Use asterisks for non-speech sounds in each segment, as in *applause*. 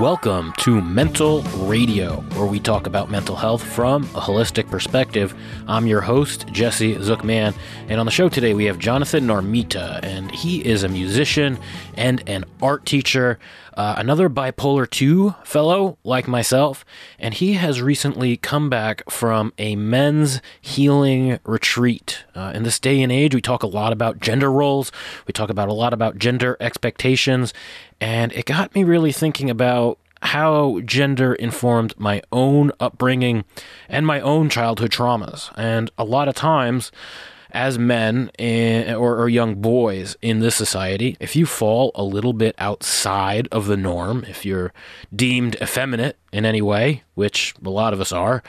Welcome to Mental Radio, where we talk about mental health from a holistic perspective. I'm your host, Jesse Zookman, and on the show today we have Jonathan Narmita, and he is a musician and an art teacher, uh, another bipolar 2 fellow like myself, and he has recently come back from a men's healing retreat. Uh, in this day and age, we talk a lot about gender roles, we talk about a lot about gender expectations, and it got me really thinking about how gender informed my own upbringing and my own childhood traumas. And a lot of times, as men in, or, or, young boys in this society, if you fall a little bit outside of the norm, if you're deemed effeminate in any way, which a lot of us are,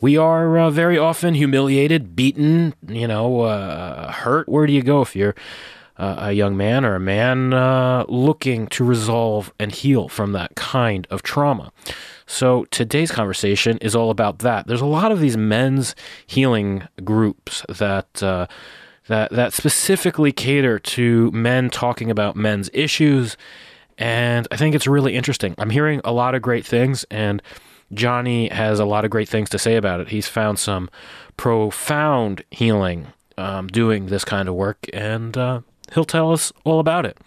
we are uh, very often humiliated, beaten, you know, uh, hurt. Where do you go if you're uh, a young man or a man uh, looking to resolve and heal from that kind of trauma. So today's conversation is all about that. There's a lot of these men's healing groups that uh, that that specifically cater to men talking about men's issues, and I think it's really interesting. I'm hearing a lot of great things, and Johnny has a lot of great things to say about it. He's found some profound healing um, doing this kind of work, and uh, he'll tell us all about it.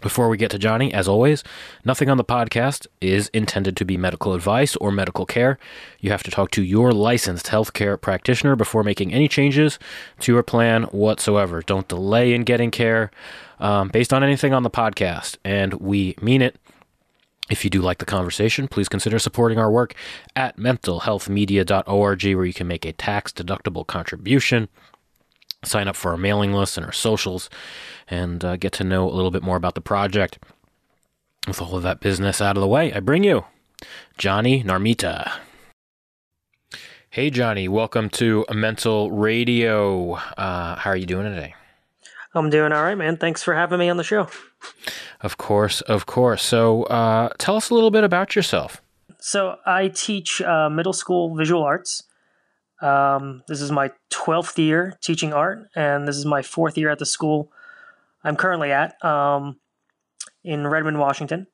Before we get to Johnny, as always, nothing on the podcast is intended to be medical advice or medical care. You have to talk to your licensed healthcare practitioner before making any changes to your plan whatsoever. Don't delay in getting care um, based on anything on the podcast, and we mean it. If you do like the conversation, please consider supporting our work at mentalhealthmedia.org, where you can make a tax deductible contribution sign up for our mailing list and our socials and uh, get to know a little bit more about the project. With all of that business out of the way, I bring you Johnny Narmita. Hey, Johnny, welcome to Mental Radio. Uh, how are you doing today? I'm doing all right, man. Thanks for having me on the show. Of course, of course. So, uh, tell us a little bit about yourself. So, I teach uh, middle school visual arts. Um, this is my 12th year teaching art, and this is my fourth year at the school I'm currently at um, in Redmond, Washington.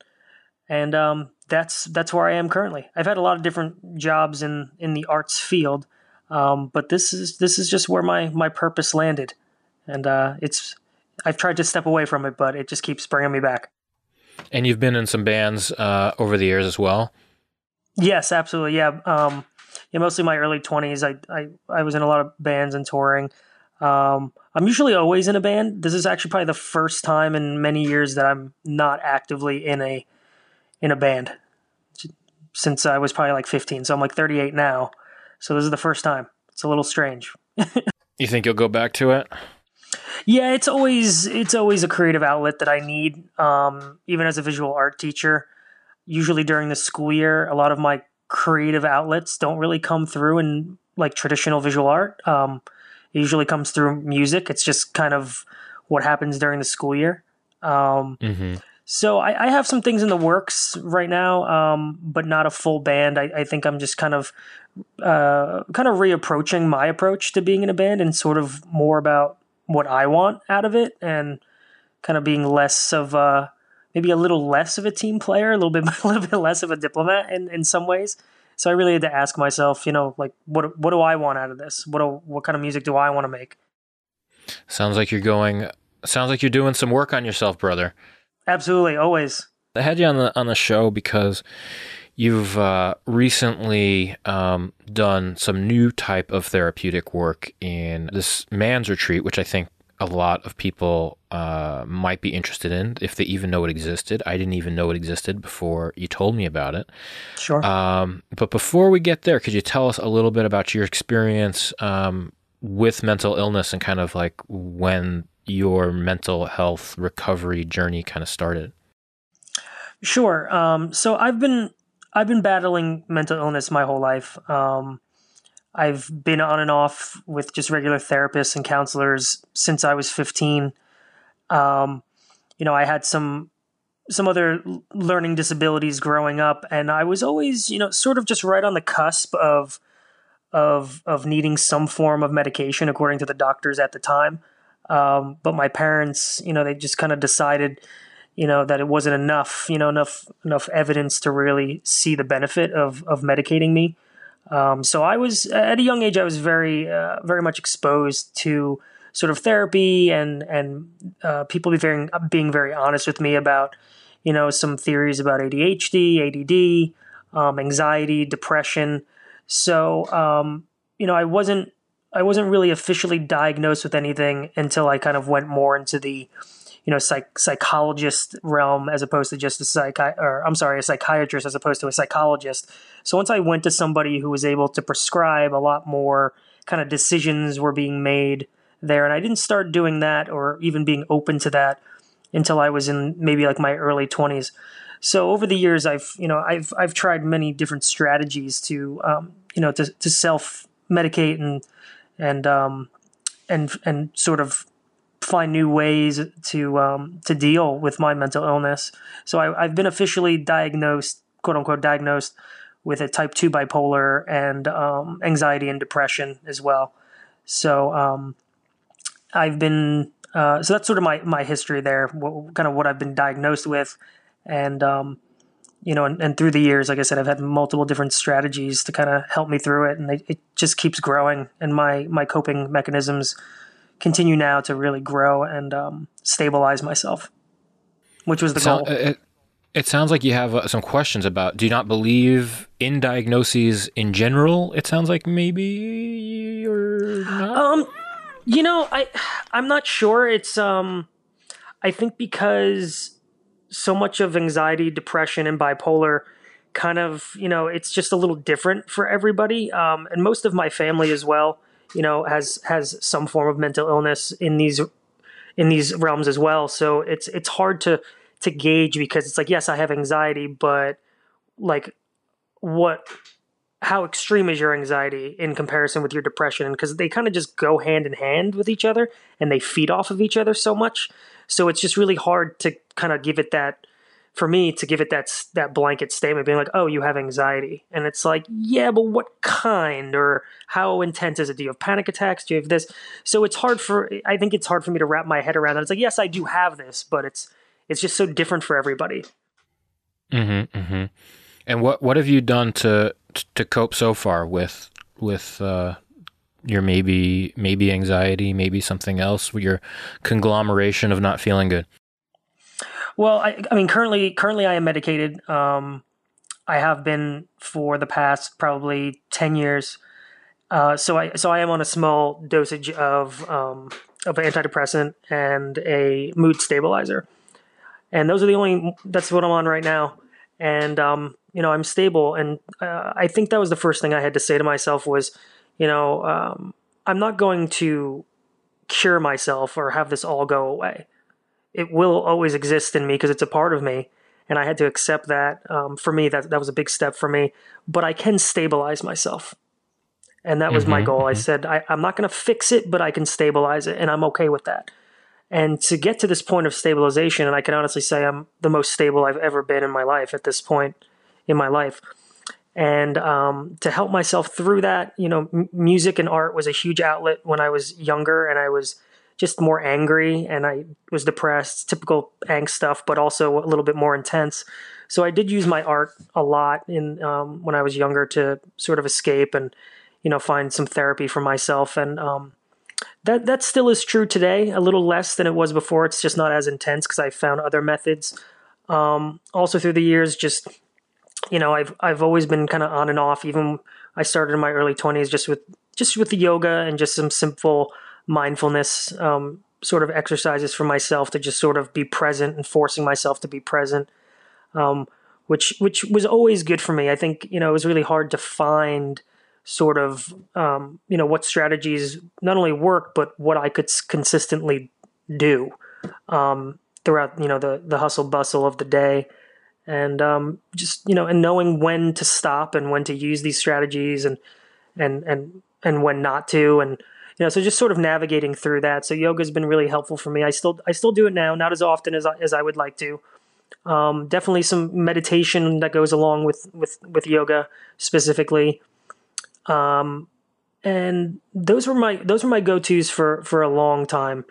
And um, that's that's where I am currently. I've had a lot of different jobs in, in the arts field, um, but this is this is just where my, my purpose landed, and uh, it's I've tried to step away from it, but it just keeps bringing me back. And you've been in some bands uh, over the years as well. Yes, absolutely. Yeah, um, yeah, mostly my early twenties. I, I I was in a lot of bands and touring. Um, I'm usually always in a band. This is actually probably the first time in many years that I'm not actively in a in a band since I was probably like 15. So I'm like 38 now. So this is the first time. It's a little strange. *laughs* you think you'll go back to it? Yeah, it's always it's always a creative outlet that I need. Um, even as a visual art teacher, usually during the school year, a lot of my creative outlets don't really come through in like traditional visual art. Um, it usually comes through music. It's just kind of what happens during the school year. Um, mm-hmm. So I, I, have some things in the works right now, um, but not a full band. I, I think I'm just kind of uh, kind of reapproaching my approach to being in a band and sort of more about what I want out of it and kind of being less of a maybe a little less of a team player, a little bit *laughs* a little bit less of a diplomat in, in some ways. So I really had to ask myself, you know, like what what do I want out of this? What do, what kind of music do I want to make? Sounds like you're going. Sounds like you're doing some work on yourself, brother. Absolutely, always. I had you on the on the show because you've uh, recently um, done some new type of therapeutic work in this man's retreat, which I think a lot of people uh, might be interested in if they even know it existed. I didn't even know it existed before you told me about it. Sure. Um, but before we get there, could you tell us a little bit about your experience um, with mental illness and kind of like when your mental health recovery journey kind of started? Sure. Um, so I've been I've been battling mental illness my whole life. Um, I've been on and off with just regular therapists and counselors since I was 15. Um, you know, I had some some other learning disabilities growing up, and I was always, you know, sort of just right on the cusp of of of needing some form of medication, according to the doctors at the time. Um, but my parents, you know, they just kind of decided, you know that it wasn't enough you know enough enough evidence to really see the benefit of of medicating me um, so I was at a young age I was very uh, very much exposed to sort of therapy and and uh, people be very being very honest with me about you know some theories about ADHD ADD um, anxiety depression. So um, you know I wasn't I wasn't really officially diagnosed with anything until I kind of went more into the you know psych- psychologist realm as opposed to just a psych or I'm sorry a psychiatrist as opposed to a psychologist. So once I went to somebody who was able to prescribe a lot more kind of decisions were being made there and I didn't start doing that or even being open to that until I was in maybe like my early 20s. So over the years I've you know I've I've tried many different strategies to um, you know to to self medicate and and um and and sort of find new ways to um, to deal with my mental illness. So I, have been officially diagnosed, quote unquote, diagnosed with a type two bipolar and um, anxiety and depression as well. So um, I've been uh, so that's sort of my my history there, what, kind of what I've been diagnosed with, and um, you know, and, and, through the years, like I said, I've had multiple different strategies to kind of help me through it, and it, it just keeps growing. And my my coping mechanisms continue now to really grow and um, stabilize myself, which was the so, goal. It, it sounds like you have uh, some questions about. Do you not believe in diagnoses in general? It sounds like maybe you're not. Um, you know, I I'm not sure. It's um, I think because so much of anxiety, depression, and bipolar kind of you know it's just a little different for everybody um, and most of my family as well you know has has some form of mental illness in these in these realms as well. So it's it's hard to to gauge because it's like yes, I have anxiety, but like what how extreme is your anxiety in comparison with your depression because they kind of just go hand in hand with each other and they feed off of each other so much so it's just really hard to kind of give it that for me to give it that that blanket statement, being like, "Oh, you have anxiety," and it's like, "Yeah, but what kind or how intense is it? Do you have panic attacks? Do you have this?" So it's hard for I think it's hard for me to wrap my head around that. It's like, yes, I do have this, but it's it's just so different for everybody. Mm-hmm. mm-hmm. And what what have you done to to cope so far with with uh, your maybe maybe anxiety, maybe something else, your conglomeration of not feeling good? Well, I, I mean, currently, currently I am medicated. Um, I have been for the past probably ten years. Uh, so I so I am on a small dosage of um, of antidepressant and a mood stabilizer, and those are the only. That's what I'm on right now, and um, you know I'm stable. And uh, I think that was the first thing I had to say to myself was, you know, um, I'm not going to cure myself or have this all go away it will always exist in me because it's a part of me and I had to accept that. Um, for me, that that was a big step for me. But I can stabilize myself, and that was mm-hmm, my goal. Mm-hmm. I said I, am not going to fix it, but I can stabilize it, and I'm okay with that. And to get to this point of stabilization, and I can honestly say I'm the most stable I've ever been in my life at this point in my life. And um, to help myself through that, you know, m- music and art was a huge outlet when I was younger, and I was just more angry and I was depressed, typical angst stuff, but also a little bit more intense. So I did use my art a lot in um, when I was younger to sort of escape and you know find some therapy for myself and um, that that still is true today. A little less than it was before. It's just not as intense because I found other methods. Um, also through the years, just you know, I've I've always been kind of on and off. Even I started in my early twenties just with just with the yoga and just some simple mindfulness um, sort of exercises for myself to just sort of be present and forcing myself to be present, um, which which was always good for me. I think you know it was really hard to find sort of um, you know what strategies not only work but what I could consistently do um, throughout you know the the hustle bustle of the day and um, just you know and knowing when to stop and when to use these strategies and and and and when not to and you know, so just sort of navigating through that. So yoga has been really helpful for me. I still I still do it now, not as often as I, as I would like to. Um, definitely some meditation that goes along with with with yoga specifically. Um, and those were my those were my go tos for for a long time.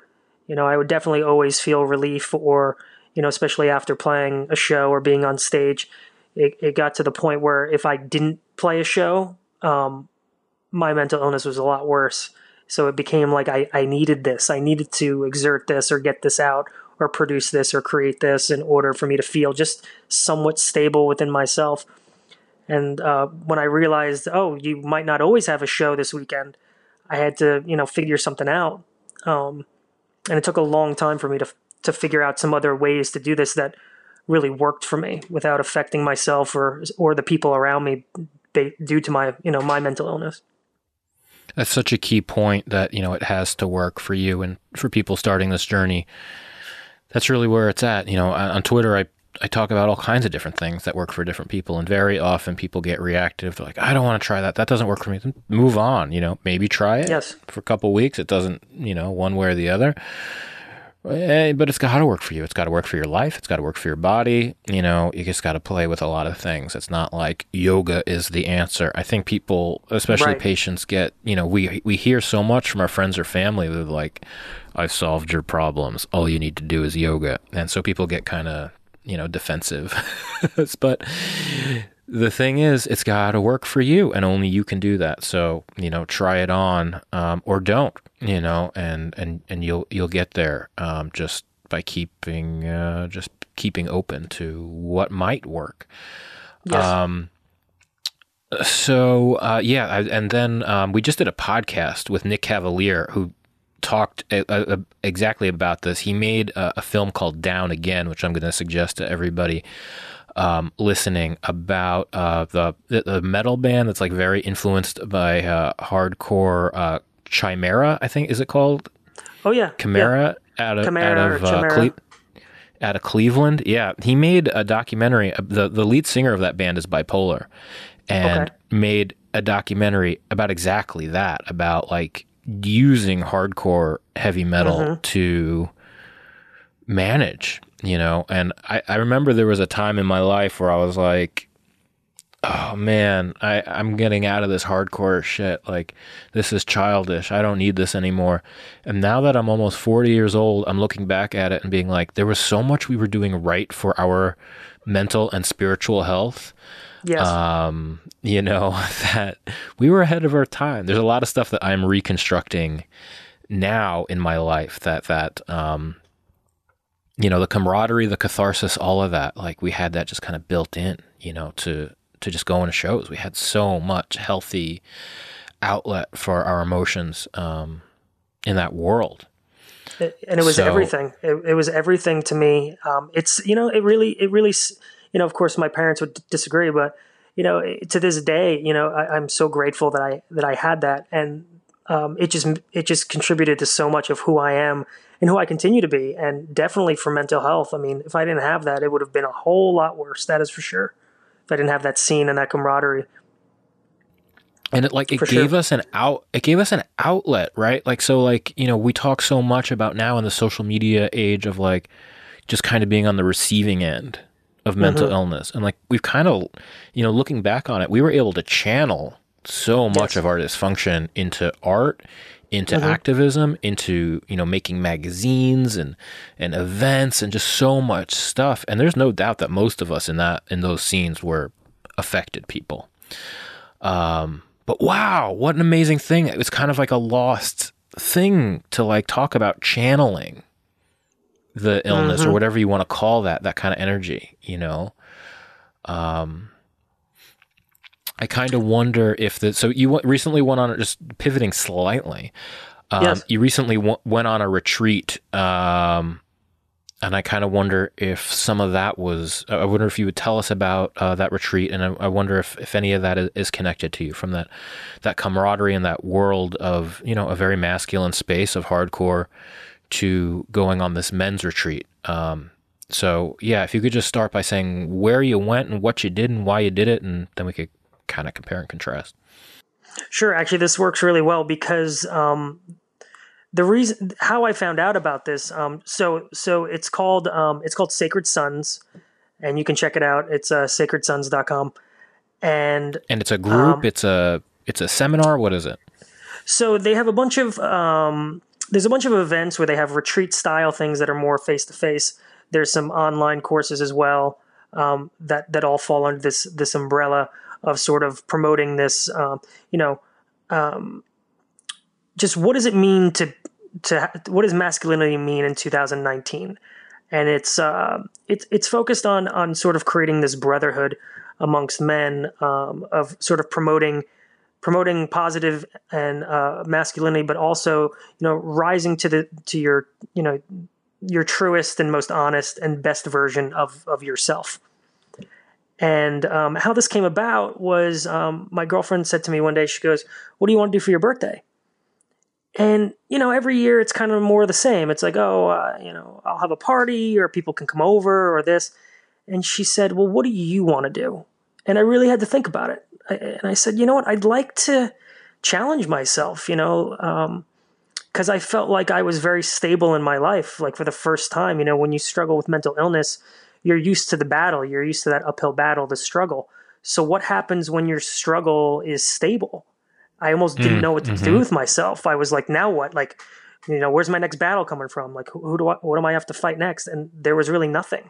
You know, I would definitely always feel relief or you know, especially after playing a show or being on stage, it, it got to the point where if I didn't play a show, um, my mental illness was a lot worse. So it became like I, I needed this. I needed to exert this or get this out or produce this or create this in order for me to feel just somewhat stable within myself. And uh, when I realized, oh, you might not always have a show this weekend, I had to, you know, figure something out. Um, and it took a long time for me to to figure out some other ways to do this that really worked for me without affecting myself or or the people around me due to my you know my mental illness. That's such a key point that you know it has to work for you and for people starting this journey. That's really where it's at. You know, on Twitter, I I talk about all kinds of different things that work for different people, and very often people get reactive. They're like, "I don't want to try that. That doesn't work for me." Then move on. You know, maybe try it. Yes. For a couple weeks, it doesn't. You know, one way or the other. Eh, but it's got to work for you. It's got to work for your life. It's got to work for your body. You know, you just got to play with a lot of things. It's not like yoga is the answer. I think people, especially right. patients, get you know we we hear so much from our friends or family. They're like, "I've solved your problems. All you need to do is yoga," and so people get kind of you know defensive. *laughs* but the thing is, it's got to work for you, and only you can do that. So you know, try it on um, or don't. You know, and and and you'll you'll get there um, just by keeping uh, just keeping open to what might work. Yes. Um, so uh, yeah, I, and then um, we just did a podcast with Nick Cavalier, who talked uh, uh, exactly about this. He made a, a, film called Down Again, which I'm going to suggest to everybody um, listening about uh, the the metal band that's like very influenced by uh, hardcore uh, Chimaira. I think is it called? Oh yeah, Chimaira yeah. out of Chimaira, out of uh, Cle- out of Cleveland. Yeah, he made a documentary. the The lead singer of that band is bipolar, and okay. made a documentary about exactly that about like using hardcore heavy metal mm-hmm. to manage, you know. And I, I remember there was a time in my life where I was like, oh man, I, I'm getting out of this hardcore shit. Like, this is childish. I don't need this anymore. And now that I'm almost 40 years old, I'm looking back at it and being like, there was so much we were doing right for our mental and spiritual health Yes. Um, you know, *laughs* that we were ahead of our time. There's a lot of stuff that I'm reconstructing now in my life that, that, um, you know, the camaraderie, the catharsis, all of that, like we had that just kind of built in, you know, to, to just go into shows. We had so much healthy outlet for our emotions, um, in that world. and it was so, everything. It, it, was everything to me. Um, it's, you know, it really, it really, you know, of course, my parents would disagree, but you know, to this day, you know, I, am so grateful that I that I had that, and um, it just it just contributed to so much of who I am and who I continue to be, and definitely for mental health. I mean, if I didn't have that, it would have been a whole lot worse. That is for sure. If I didn't have that scene and that camaraderie and it like it For gave sure. us an out it gave us an outlet right like so like you know we talk so much about now in the social media age of like just kind of being on the receiving end of mental mm-hmm. illness. And like we've kind of, you know, looking back on it, we were able to channel so much yes. of our dysfunction into art, into mm-hmm. activism, into, you know, making magazines and and events and just so much stuff. And there's no doubt that most of us in that in those scenes were affected people. Um but wow, what an amazing thing. It was kind of like a lost thing to like talk about channeling the illness mm-hmm. or whatever you want to call that that kind of energy you know um i kind of wonder if the so you recently went on just pivoting slightly um, yes. you recently w- went on a retreat um and I kind of wonder if some of that was. I wonder if you would tell us about uh, that retreat, and I, I, wonder if, if any of that is, is, connected to you from that that camaraderie and that world of you know a very masculine space of hardcore to going on this men's retreat. Um, so yeah, if you could just start by saying where you went and what you did and why you did it, and then we could kind of compare and contrast. Sure. Actually, this works really well because um, the reason how I found out about this. Um, so so it's called um, it's called Sacred Sons, and you can check it out. It's uh, sacredsons.com. and and it's a group. Um, it's a it's a seminar. What is it? So they have a bunch of um, there's a bunch of events where they have retreat style things that are more face to face. There's some online courses as well um, that that all fall under this this umbrella of sort of promoting this. Um, you know, um, just what does it mean to to what does masculinity mean in 2019? And it's uh, it's it's focused on on sort of creating this brotherhood amongst men um, of sort of promoting promoting positive and uh, masculinity, but also you know rising to the to your you know your truest and most honest and best version of of yourself. And um, how this came about was um, my girlfriend said to me one day, she goes, "What do you want to do for your birthday?" And you know, every year it's kind of more the same. It's like, oh, uh, you know, I'll have a party, or people can come over, or this. And she said, "Well, what do you want to do?" And I really had to think about it. And I said, "You know what? I'd like to challenge myself. You know, because um, I felt like I was very stable in my life. Like for the first time, you know, when you struggle with mental illness, you're used to the battle. You're used to that uphill battle, the struggle. So what happens when your struggle is stable?" I almost didn't mm, know what to mm-hmm. do with myself. I was like, now what? Like, you know, where's my next battle coming from? Like, who, who do I, what am I have to fight next? And there was really nothing.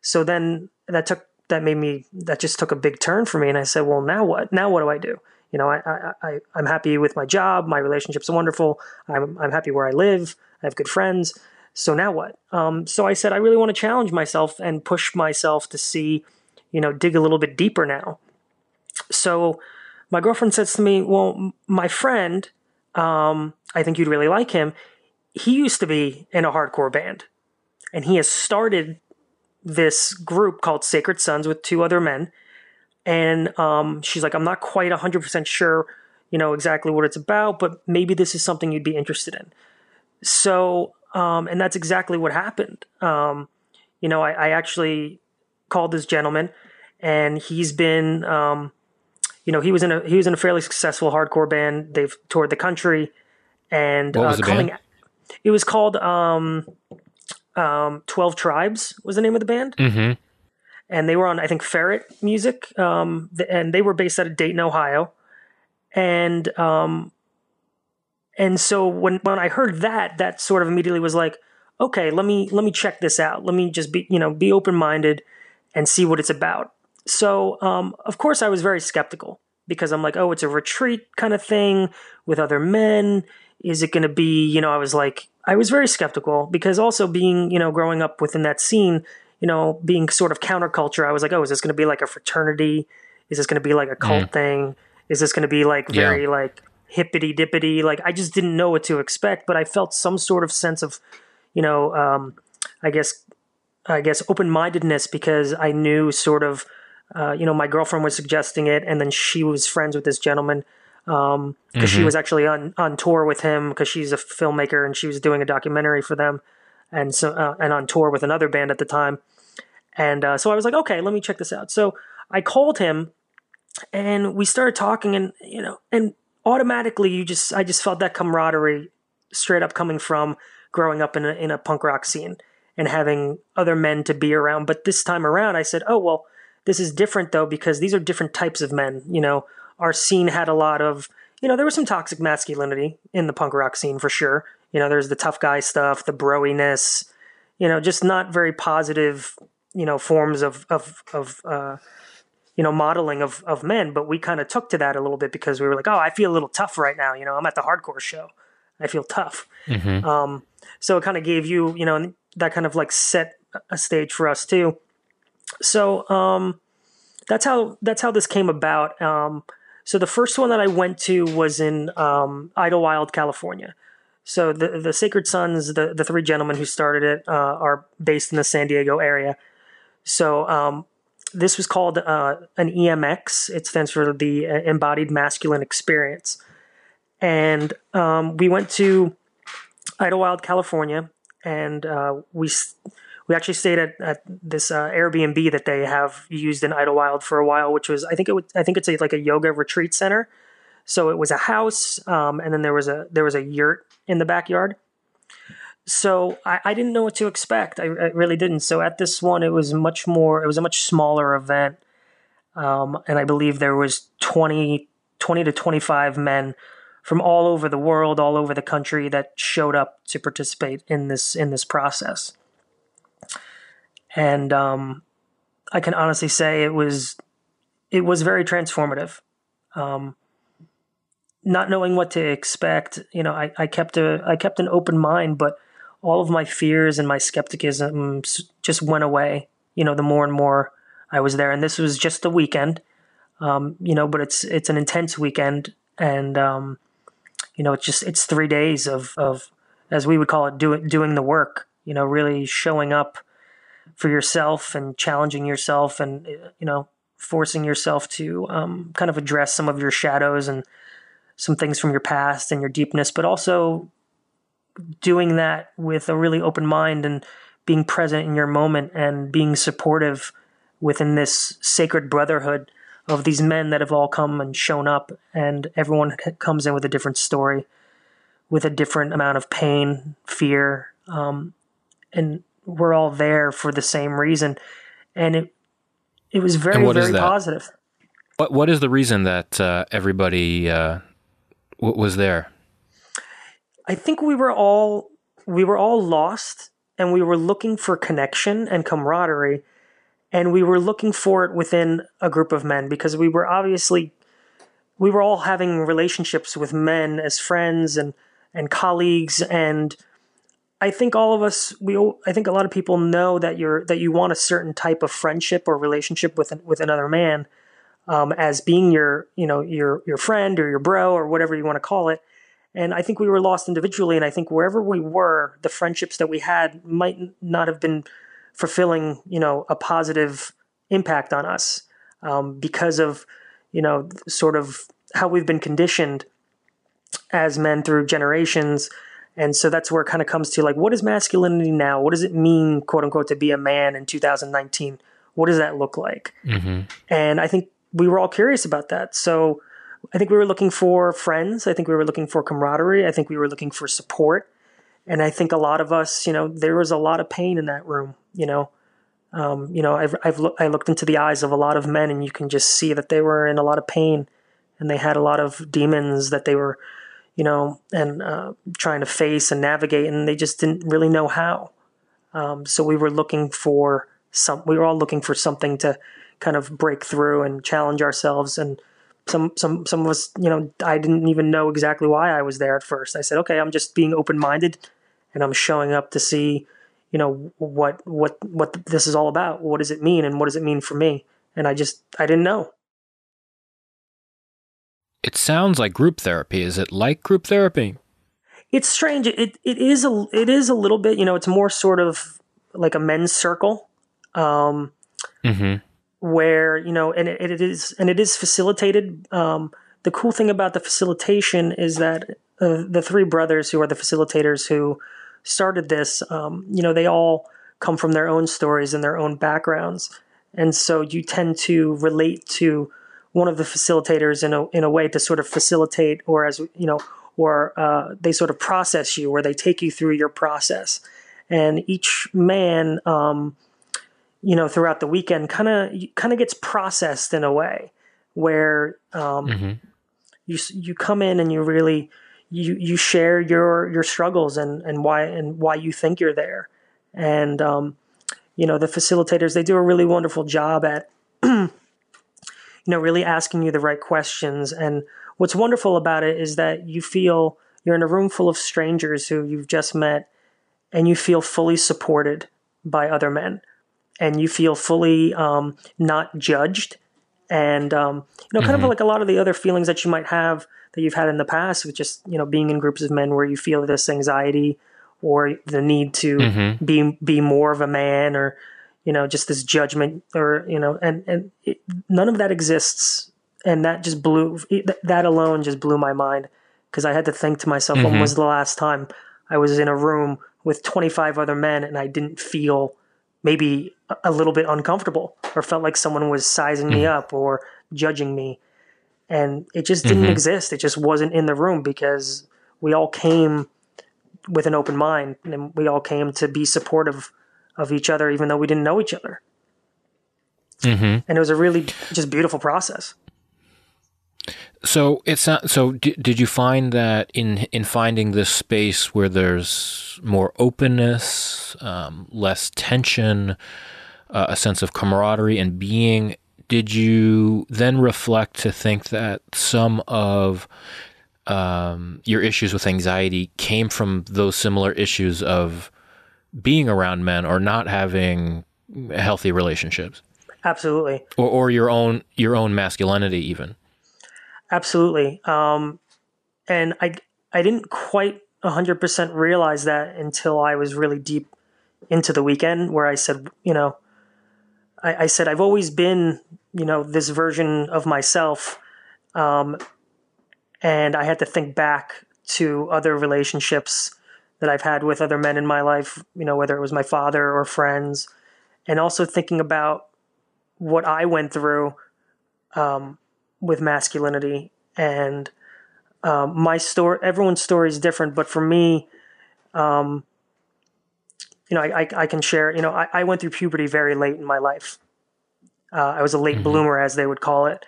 So then that took, that made me, that just took a big turn for me. And I said, well, now what? Now what do I do? You know, I, I, I I'm happy with my job. My relationships wonderful. I'm, I'm happy where I live. I have good friends. So now what? Um, so I said, I really want to challenge myself and push myself to see, you know, dig a little bit deeper now. So, my girlfriend says to me, Well, my friend, um, I think you'd really like him. He used to be in a hardcore band, and he has started this group called Sacred Sons with two other men. And um, she's like, I'm not quite 100% sure, you know, exactly what it's about, but maybe this is something you'd be interested in. So, um, and that's exactly what happened. Um, you know, I, I, actually called this gentleman, and he's been um, you know, he was in a he was in a fairly successful hardcore band. They've toured the country, and uh, coming. Band? It was called um, um, Twelve Tribes was the name of the band, mm-hmm. and they were on I think Ferret Music, um, and they were based out of Dayton, Ohio, and um, and so when when I heard that, that sort of immediately was like, okay, let me let me check this out. Let me just be you know be open minded and see what it's about. So, um, of course, I was very skeptical because I'm like, oh, it's a retreat kind of thing with other men. Is it going to be, you know, I was like, I was very skeptical because also being, you know, growing up within that scene, you know, being sort of counterculture, I was like, oh, is this going to be like a fraternity? Is this going to be like a cult mm. thing? Is this going to be like very yeah. like hippity dippity? Like, I just didn't know what to expect, but I felt some sort of sense of, you know, um, I guess, I guess open mindedness because I knew sort of uh, you know, my girlfriend was suggesting it, and then she was friends with this gentleman because um, mm-hmm. she was actually on on tour with him because she's a filmmaker and she was doing a documentary for them, and so uh, and on tour with another band at the time, and uh, so I was like, okay, let me check this out. So I called him, and we started talking, and you know, and automatically you just I just felt that camaraderie straight up coming from growing up in a, in a punk rock scene and having other men to be around. But this time around, I said, oh well this is different though because these are different types of men. You know, our scene had a lot of, you know, there was some toxic masculinity in the punk rock scene for sure. You know, there's the tough guy stuff, the broiness, you know, just not very positive, you know, forms of of of uh, you know modeling of of men. But we kind of took to that a little bit because we were like, oh, I feel a little tough right now. You know, I'm at the hardcore show. I feel tough. Mm-hmm. Um, so it kind of gave you, you know, that kind of like set a stage for us too. So um, that's how that's how this came about. Um, so the first one that I went to was in um, Idyllwild, California. So the the Sacred Sons, the the three gentlemen who started it, uh, are based in the San Diego area. So um, this was called uh, an EMX. It stands for the uh, Embodied Masculine Experience, and um, we went to Idyllwild, California, and uh, we we actually stayed at, at this uh, Airbnb that they have used in Idyllwild for a while, which was I think it would, I think it's a, like a yoga retreat center. So it was a house, um, and then there was a there was a yurt in the backyard. So I, I didn't know what to expect. I, I, really didn't. So at this one, it was much more. It was a much smaller event, um, and I believe there was 20, 20 to twenty five men from all over the world, all over the country that showed up to participate in this in this process. And um, I can honestly say it was it was very transformative. Um, not knowing what to expect, you know, I, I kept a I kept an open mind, but all of my fears and my skepticism just went away. You know, the more and more I was there, and this was just a weekend. Um, you know, but it's it's an intense weekend, and um, you know, it's just it's three days of of as we would call it, doing doing the work. You know, really showing up for yourself and challenging yourself, and you know, forcing yourself to um, kind of address some of your shadows and some things from your past and your deepness, but also doing that with a really open mind and being present in your moment and being supportive within this sacred brotherhood of these men that have all come and shown up, and everyone comes in with a different story, with a different amount of pain, fear, um, and we're all there for the same reason. And it it was very very positive. What what is the reason that uh, everybody uh, w- was there? I think we were all we were all lost, and we were looking for connection and camaraderie and we were looking for it within a group of men because we were obviously we were all having relationships with men as friends and and colleagues and I think all of us we I think a lot of people know that you're that you want a certain type of friendship or relationship with with another man um, as being your you know your your friend or your bro or whatever you want to call it and I think we were lost individually and I think wherever we were the friendships that we had might not have been fulfilling, you know, a positive impact on us um, because of, you know, sort of how we've been conditioned as men through generations. And so that's where it kind of comes to like, what is masculinity now? What does it mean, quote unquote, to be a man in 2019? What does that look like? Mm-hmm. And I think we were all curious about that. So I think we were looking for friends. I think we were looking for camaraderie. I think we were looking for support. And I think a lot of us, you know, there was a lot of pain in that room you know um, you know I've, I've lo- I looked into the eyes of a lot of men and you can just see that they were in a lot of pain and they had a lot of demons that they were you know and uh, trying to face and navigate and they just didn't really know how. Um, so we were looking for some we were all looking for something to kind of break through and challenge ourselves and some some some of us you know I didn't even know exactly why I was there at first. I said okay I'm just being open minded and I'm showing up to see you know what what what this is all about. What does it mean and what does it mean for me? And i just i didn't know it sounds like group therapy is it like group therapy it's strange it it is a it is a little bit you know it's more sort of like a men's circle um mm-hmm. where you know and it, it is and it is facilitated um the cool thing about the facilitation is that uh, the three brothers who are the facilitators who started this, um, you know, they all come from their own stories and their own backgrounds. And so you tend to relate to one of the facilitators in a, in a way to sort of facilitate or as, you know, or uh, they sort of process you or they take you through your process. And each man, um, you know, throughout the weekend kind of kind of gets processed in a way where um, mm-hmm. you you come in and you really you you share your your struggles and and why and why you think you're there and um, you know the facilitators they do a really wonderful job at *clears throat* you know really asking you the right questions and what's wonderful about it is that you feel you're in a room full of strangers who you've just met and you feel fully supported by other men and you feel fully um, not judged and um, you know kind mm-hmm. of like a lot of the other feelings that you might have that you've had in the past with just you know being in groups of men where you feel this anxiety or the need to mm-hmm. be be more of a man or you know just this judgment or you know and and it, none of that exists and that just blew that alone just blew my mind because I had to think to myself mm-hmm. when was the last time I was in a room with 25 other men and I didn't feel maybe a little bit uncomfortable or felt like someone was sizing mm-hmm. me up or judging me and it just didn't mm-hmm. exist. It just wasn't in the room because we all came with an open mind and we all came to be supportive of each other, even though we didn't know each other. Mm-hmm. And it was a really just beautiful process. So it's not. So did, did you find that in in finding this space where there's more openness, um, less tension, uh, a sense of camaraderie and being. Did you then reflect to think that some of um, your issues with anxiety came from those similar issues of being around men or not having healthy relationships? Absolutely. Or, or your own your own masculinity, even. Absolutely. Um, and I I didn't quite 100% realize that until I was really deep into the weekend, where I said, you know, I, I said I've always been, you know, this version of myself, um, and I had to think back to other relationships that I've had with other men in my life, you know, whether it was my father or friends, and also thinking about what I went through um, with masculinity and um, my story. Everyone's story is different, but for me, um, you know, I, I, I, can share. You know, I, I, went through puberty very late in my life. Uh, I was a late mm-hmm. bloomer, as they would call it,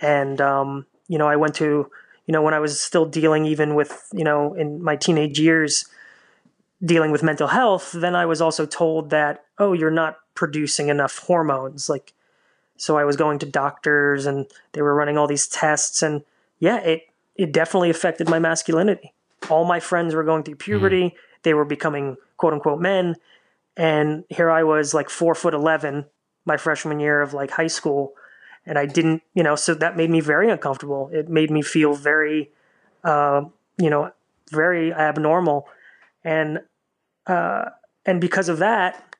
and um, you know, I went to you know when I was still dealing even with you know in my teenage years dealing with mental health. Then I was also told that oh, you're not producing enough hormones, like so I was going to doctors and they were running all these tests and yeah, it it definitely affected my masculinity. All my friends were going through puberty, mm-hmm. they were becoming quote unquote men, and here I was like 4 foot 11 my freshman year of like high school and I didn't, you know, so that made me very uncomfortable. It made me feel very uh, you know, very abnormal and uh and because of that,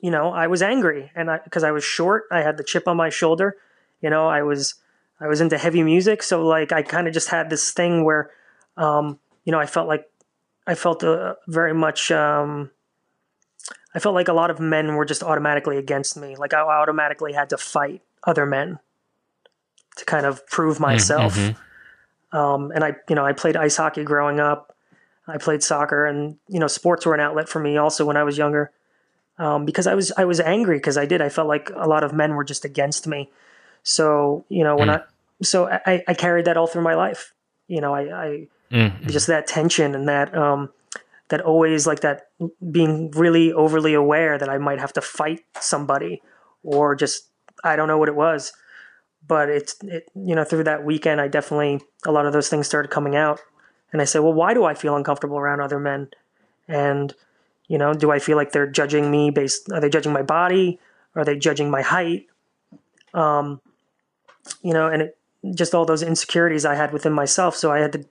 you know, I was angry and I, cause I was short, I had the chip on my shoulder, you know, I was, I was into heavy music. So like, I kind of just had this thing where, um, you know, I felt like, I felt uh, very much, um, I felt like a lot of men were just automatically against me. Like I automatically had to fight other men to kind of prove myself. Mm-hmm. Um, and I, you know, I played ice hockey growing up. I played soccer and, you know, sports were an outlet for me also when I was younger um, because I was I was angry because I did I felt like a lot of men were just against me. So you know when mm. I so I, I carried that all through my life. You know I, I mm. just that tension and that um, that always like that being really overly aware that I might have to fight somebody or just I don't know what it was, but it's it you know through that weekend I definitely a lot of those things started coming out, and I said, well, why do I feel uncomfortable around other men? And you know, do I feel like they're judging me based? Are they judging my body? Are they judging my height? Um, you know, and it, just all those insecurities I had within myself. So I had to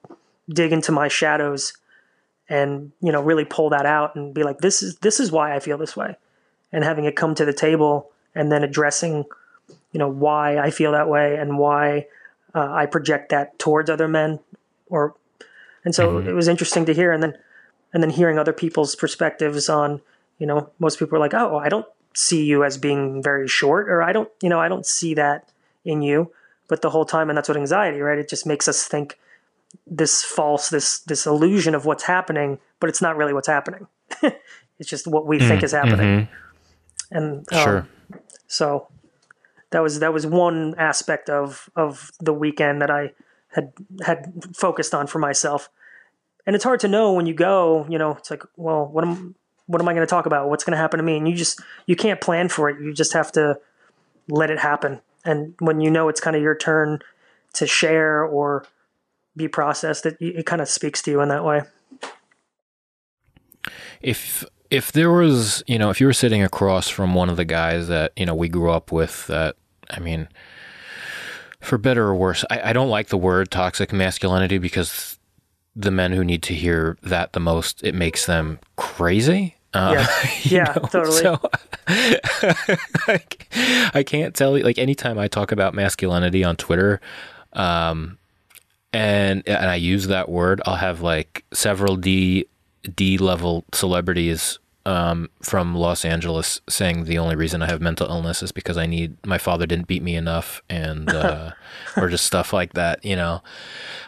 dig into my shadows and you know really pull that out and be like, this is this is why I feel this way, and having it come to the table and then addressing, you know, why I feel that way and why uh, I project that towards other men, or and so mm-hmm. it was interesting to hear. And then and then hearing other people's perspectives on, you know, most people are like, oh, I don't see you as being very short, or I don't, you know, I don't see that in you. But the whole time, and that's what anxiety, right? It just makes us think this false, this this illusion of what's happening, but it's not really what's happening. *laughs* it's just what we mm, think is happening. Mm-hmm. And um, sure. So that was that was one aspect of of the weekend that I had had focused on for myself. And it's hard to know when you go you know it's like well what am what am i going to talk about? What's going to happen to me? And you just you can't plan for it. You just have to let it happen. And when you know it's kind of your turn to share or be processed it, it kind of speaks to you in that way. If if there was you know if you were sitting across from one of the guys that you know we grew up with that i mean for better or worse I, I don't like the word toxic masculinity because the men who need to hear that the most, it makes them crazy. Uh, yeah, *laughs* yeah totally. So, *laughs* like, I can't tell you. Like anytime I talk about masculinity on Twitter, um, and and I use that word, I'll have like several D D level celebrities um, from Los Angeles saying the only reason I have mental illness is because I need my father didn't beat me enough, and uh, *laughs* or just stuff like that, you know.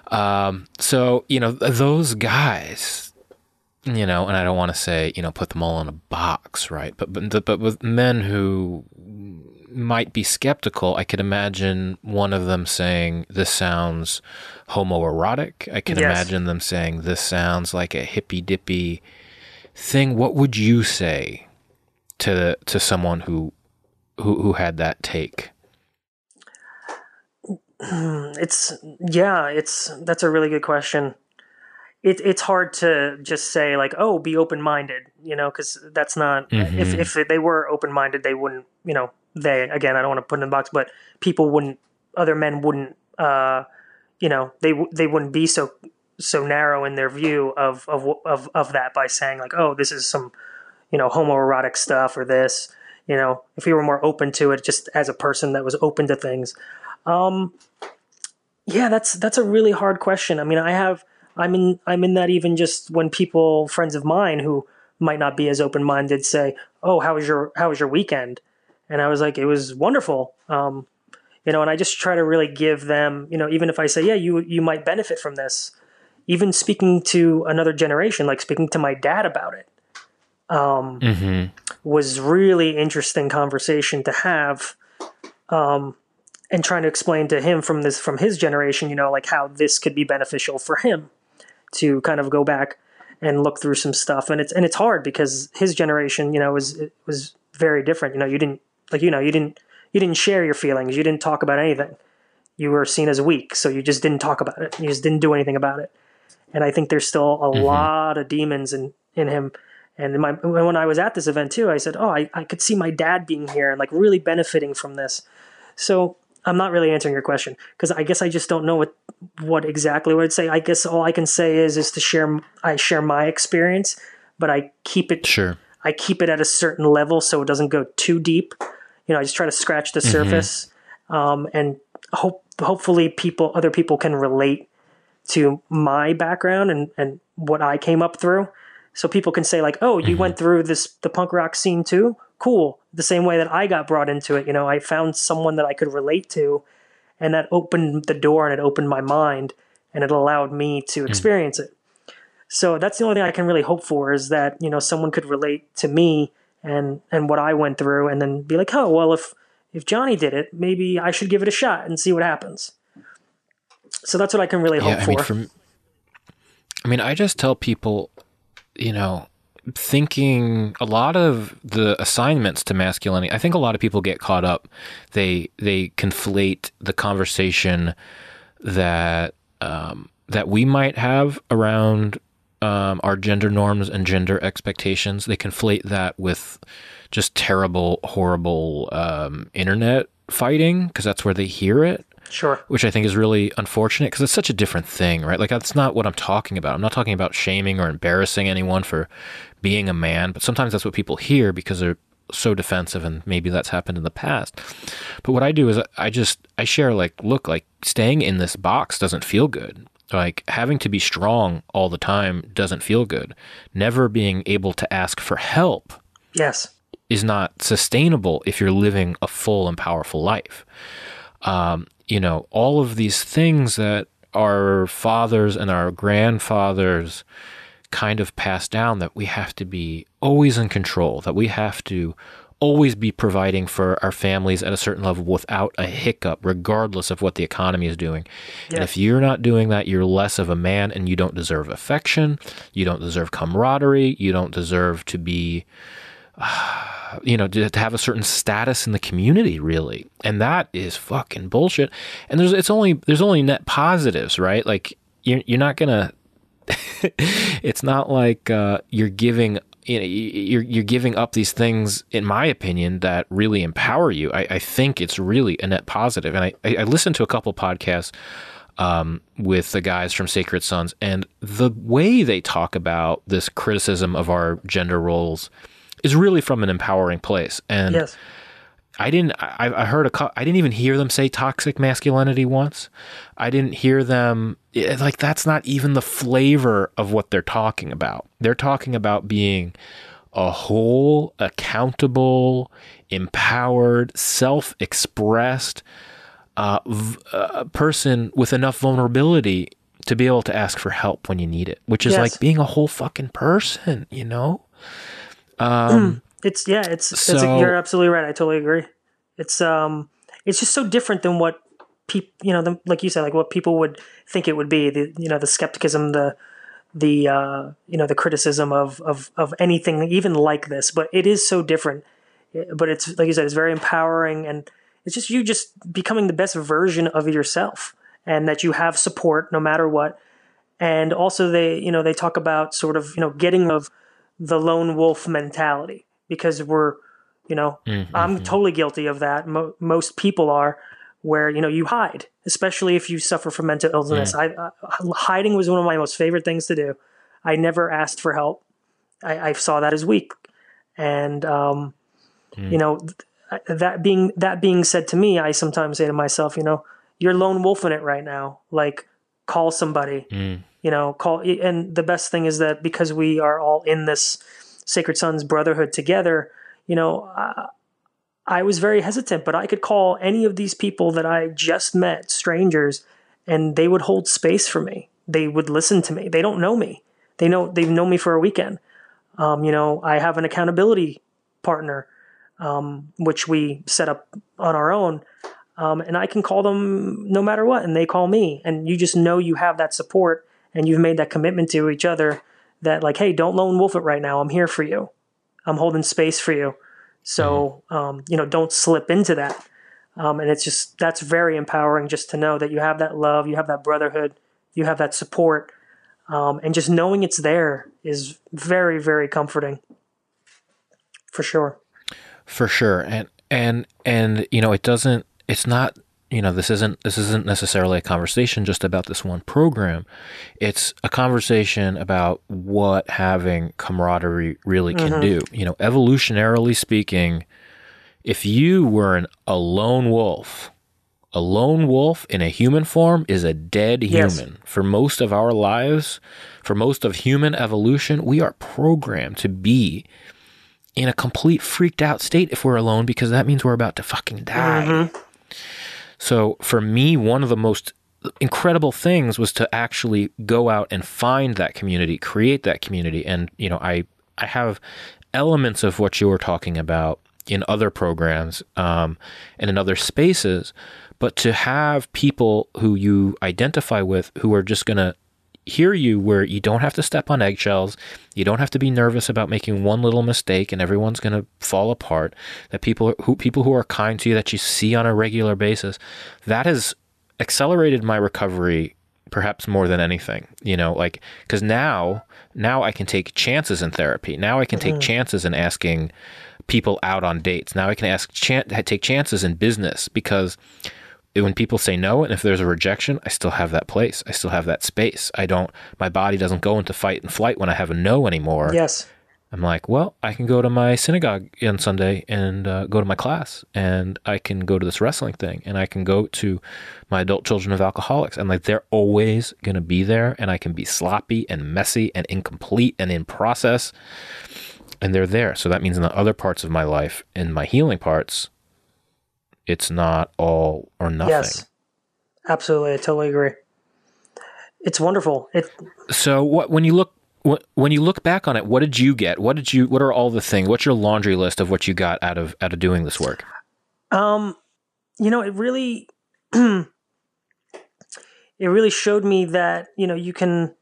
Um, so you know those guys, you know, and I don't want to say you know put them all in a box, right? But but but with men who might be skeptical, I could imagine one of them saying, "This sounds homoerotic." I can yes. imagine them saying, "This sounds like a hippy dippy." Thing, what would you say to to someone who who who had that take? *clears throat* It's yeah, it's that's a really good question. It, it's hard to just say like, oh, be open minded, you know, because that's not. Mhm. If if they were open minded, they wouldn't, you know, they again, I don't want to put it in the box, but people wouldn't, other men wouldn't, uh, you know, they they wouldn't be so so narrow in their view of of of of that by saying like, oh, this is some, you know, homoerotic stuff or this, you know, if he were more open to it, just as a person that was open to things. Um, yeah, that's that's a really hard question. I mean, I have I'm in I'm in that even just when people friends of mine who might not be as open minded say, "Oh, how was your how was your weekend?" And I was like, "It was wonderful." Um, you know, and I just try to really give them, you know, even if I say, "Yeah, you you might benefit from this," even speaking to another generation, like speaking to my dad about it, um, Mm-hmm. was really interesting conversation to have um, and trying to explain to him from this from his generation you know like how this could be beneficial for him to kind of go back and look through some stuff. And it's and it's hard because his generation you know was was very different. You know you didn't like you know you didn't you didn't share your feelings. You didn't talk about anything. You were seen as weak so you just didn't talk about it. You just didn't do anything about it and i think there's still a lot of demons in in him and in my, when I was at this event too, I said, "Oh, I, I could see my dad being here and like really benefiting from this." So I'm not really answering your question because I guess I just don't know what what exactly would say. I guess all I can say is is to share I share my experience, but I keep it Sure. I keep it at a certain level so it doesn't go too deep. You know, I just try to scratch the surface, um, and hope hopefully people other people can relate to my background and and what I came up through. So people can say like, "Oh, you mm-hmm. went through this the punk rock scene too? Cool." The same way that I got brought into it, you know, I found someone that I could relate to, and that opened the door and it opened my mind and it allowed me to mm. experience it. So that's the only thing I can really hope for is that you know someone could relate to me and and what I went through, and then be like, "Oh, well, if if Johnny did it, maybe I should give it a shot and see what happens." So that's what I can really hope Yeah, I for. mean, I mean, I just tell people, you know, thinking a lot of the assignments to masculinity. I think a lot of people get caught up. They they conflate the conversation that um, that we might have around um, our gender norms and gender expectations. They conflate that with just terrible, horrible um, internet fighting because that's where they hear it sure. which I think is really unfortunate because it's such a different thing, right? Like that's not what I'm talking about. I'm not talking about shaming or embarrassing anyone for being a man, but sometimes that's what people hear because they're so defensive and maybe that's happened in the past. But what I do is I just I share like look, like staying in this box doesn't feel good. Like having to be strong all the time doesn't feel good. Never being able to ask for help Yes. is not sustainable if you're living a full and powerful life. Um, you know, all of these things that our fathers and our grandfathers kind of passed down that we have to be always in control, that we have to always be providing for our families at a certain level without a hiccup, regardless of what the economy is doing. And if you're not doing that, you're less of a man and you don't deserve affection. You don't deserve camaraderie. You don't deserve to be *sighs* uh, you know, to, have a certain status in the community, really, and that is fucking bullshit. And there's it's only there's only net positives, right? Like you're you're not gonna. *laughs* it's not like uh, you're giving you know you're you're giving up these things, in my opinion, that really empower you. I, I think it's really a net positive, and I I, I listened to a couple podcasts um, with the guys from Sacred Sons, and the way they talk about this criticism of our gender roles is really from an empowering place. And Yes. I didn't. I, I heard a. I didn't even hear them say toxic masculinity once. I didn't hear them. it- like that's not even the flavor of what they're talking about. They're talking about being a whole, accountable, empowered, self-expressed uh, v- uh, person with enough vulnerability to be able to ask for help when you need it, which is Yes. like being a whole fucking person. You know. Um, It's yeah, it's, it's you're absolutely right. I totally agree. It's um it's just so different than what people you know, the, like you said, like what people would think it would be. The you know, the skepticism, the the uh, you know, the criticism of of of anything even like this, but it is so different. but it's like you said, it's very empowering, and it's just you just becoming the best version of yourself, and that you have support no matter what. And also, they you know they talk about sort of you know getting of the lone wolf mentality because we're you know mm-hmm. I'm totally guilty of that. Mo- most people are where you know you hide, especially if you suffer from mental illness. Mm. I, uh, hiding was one of my most favorite things to do. I never asked for help. I, I saw that as weak, and um, mm. you know that being that being said to me, I sometimes say to myself, you know, you're lone wolfing it right now. Like, call somebody. Mm. You know, call. And the best thing is that because we are all in this Sacred Sons brotherhood together, you know, uh, I was very hesitant, but I could call any of these people that I just met, strangers, and they would hold space for me. They would listen to me. They don't know me. They know they've known me for a weekend. Um, you know, I have an accountability partner, um, which we set up on our own, um, and I can call them no matter what, and they call me. And you just know you have that support, and you've made that commitment to each other. That like, hey, don't lone wolf it right now. I'm here for you. I'm holding space for you so, mm-hmm. um, you know, don't slip into that. Um, and it's just, that's very empowering just to know that you have that love, you have that brotherhood, you have that support. Um, and just knowing it's there is very, very comforting for sure. For sure. And, and, and, you know, it doesn't, it's not you know this isn't this isn't necessarily a conversation just about this one program it's a conversation about what having camaraderie really can mm-hmm. do you know evolutionarily speaking if you were an, a lone wolf a lone wolf in a human form is a dead human yes. for most of our lives for most of human evolution we are programmed to be in a complete freaked out state if we're alone because that means we're about to fucking die mm-hmm. So for me, one of the most incredible things was to actually go out and find that community, create that community. And, you know, I, I have elements of what you were talking about in other programs um, and in other spaces, but to have people who you identify with who are just going to hear you where you don't have to step on eggshells. You don't have to be nervous about making one little mistake and everyone's going to fall apart. That people who people who are kind to you that you see on a regular basis, that has accelerated my recovery perhaps more than anything. You know, like cuz now now I can take chances in therapy. Now I can take mm-hmm. chances in asking people out on dates. Now I can ask chan- take chances in business because when people say no and if there's a rejection i still have that place. I still have that space. I don't my body doesn't go into fight and flight when i have a no anymore. Yes. I'm like well i can go to my synagogue on sunday and uh, go to my class and i can go to this wrestling thing and i can go to my adult children of alcoholics and like they're always going to be there and i can be sloppy and messy and incomplete and in process and they're there. So that means in the other parts of my life in my healing parts it's not all or nothing. Yes, absolutely. I totally agree. It's wonderful. It. So what when you look when you look back on it, what did you get? What did you? What are all the things? What's your laundry list of what you got out of out of doing this work? Um, you know, it really, *clears throat* it really showed me that you know you can,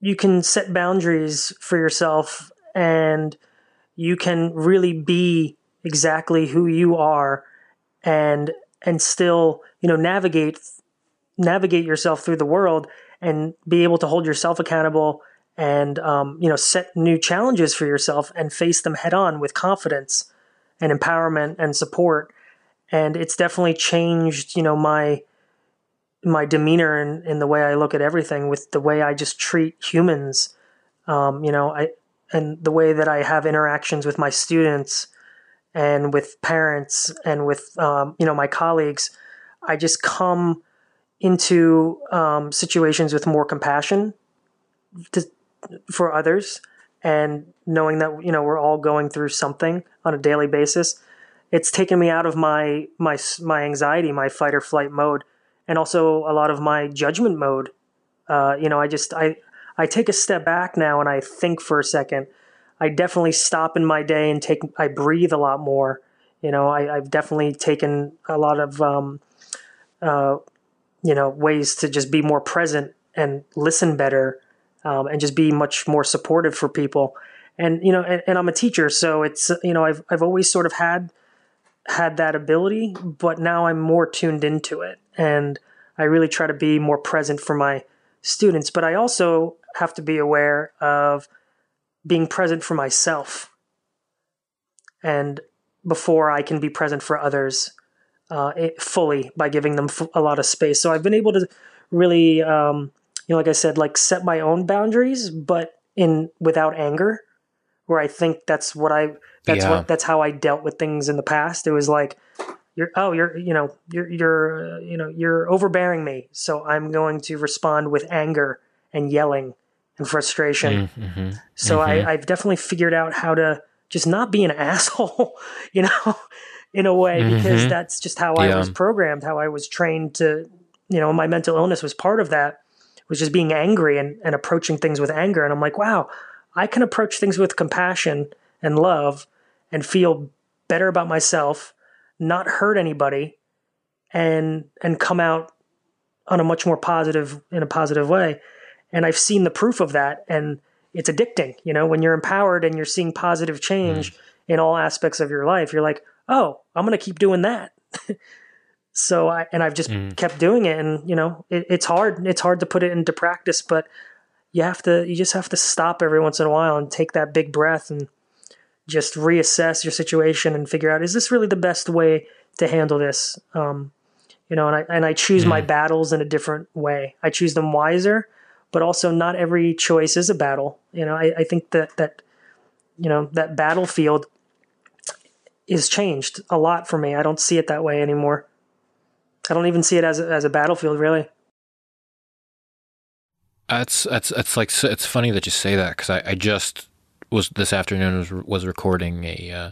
you can set boundaries for yourself, and you can really be exactly who you are and and still you know navigate navigate yourself through the world and be able to hold yourself accountable and um, you know set new challenges for yourself and face them head on with confidence and empowerment and support. And it's definitely changed you know my my demeanor and in, in the way I look at everything with the way I just treat humans. Um, you know I and the way that I have interactions with my students and with parents and with um, you know my colleagues, I just come into um, situations with more compassion to, for others, and knowing that you know we're all going through something on a daily basis. It's taken me out of my my my anxiety, my fight or flight mode, and also a lot of my judgment mode. Uh, you know, I just I I take a step back now and I think for a second I definitely stop in my day and take I breathe a lot more. You know, I, have definitely taken a lot of um, uh, you know ways to just be more present and listen better, um, and just be much more supportive for people. and you know, and, and I'm a teacher, so it's you know, I've I've always sort of had had that ability, but now I'm more tuned into it, and I really try to be more present for my students. But I also have to be aware of being present for myself, and before I can be present for others uh, fully by giving them a lot of space. So I've been able to really, um, you know, like I said, like set my own boundaries, but in without anger. Where I think that's what I that's yeah. what that's how I dealt with things in the past. It was like you're oh you're you know you're you're uh, you know you're overbearing me, so I'm going to respond with anger and yelling and frustration. Mm, mm-hmm. So mm-hmm. I, I've definitely figured out how to just not be an *laughs* asshole, you know, in a way, mm-hmm. because that's just how yeah. I was programmed, how I was trained to, you know, my mental illness was part of that, was just being angry and, and approaching things with anger. And I'm like, wow, I can approach things with compassion and love and feel better about myself, not hurt anybody, and and come out on a much more positive in a positive way. And I've seen the proof of that and it's addicting, you know, when you're empowered and you're seeing positive change mm. in all aspects of your life, you're like, "Oh, I'm going to keep doing that." *laughs* so I and I've just mm. kept doing it and, you know, it, it's hard. It's hard to put it into practice, but you have to you just have to stop every once in a while and take that big breath and just reassess your situation and figure out is this really the best way to handle this um, you know and i and i choose mm. my battles in a different way i choose them wiser but also not every choice is a battle. You know i, I think that that you know that battlefield is changed a lot for me. I don't see it that way anymore. I don't even see it as a, as a battlefield really. That's that's it's like it's funny that you say that because I, I just was this afternoon was was recording a uh,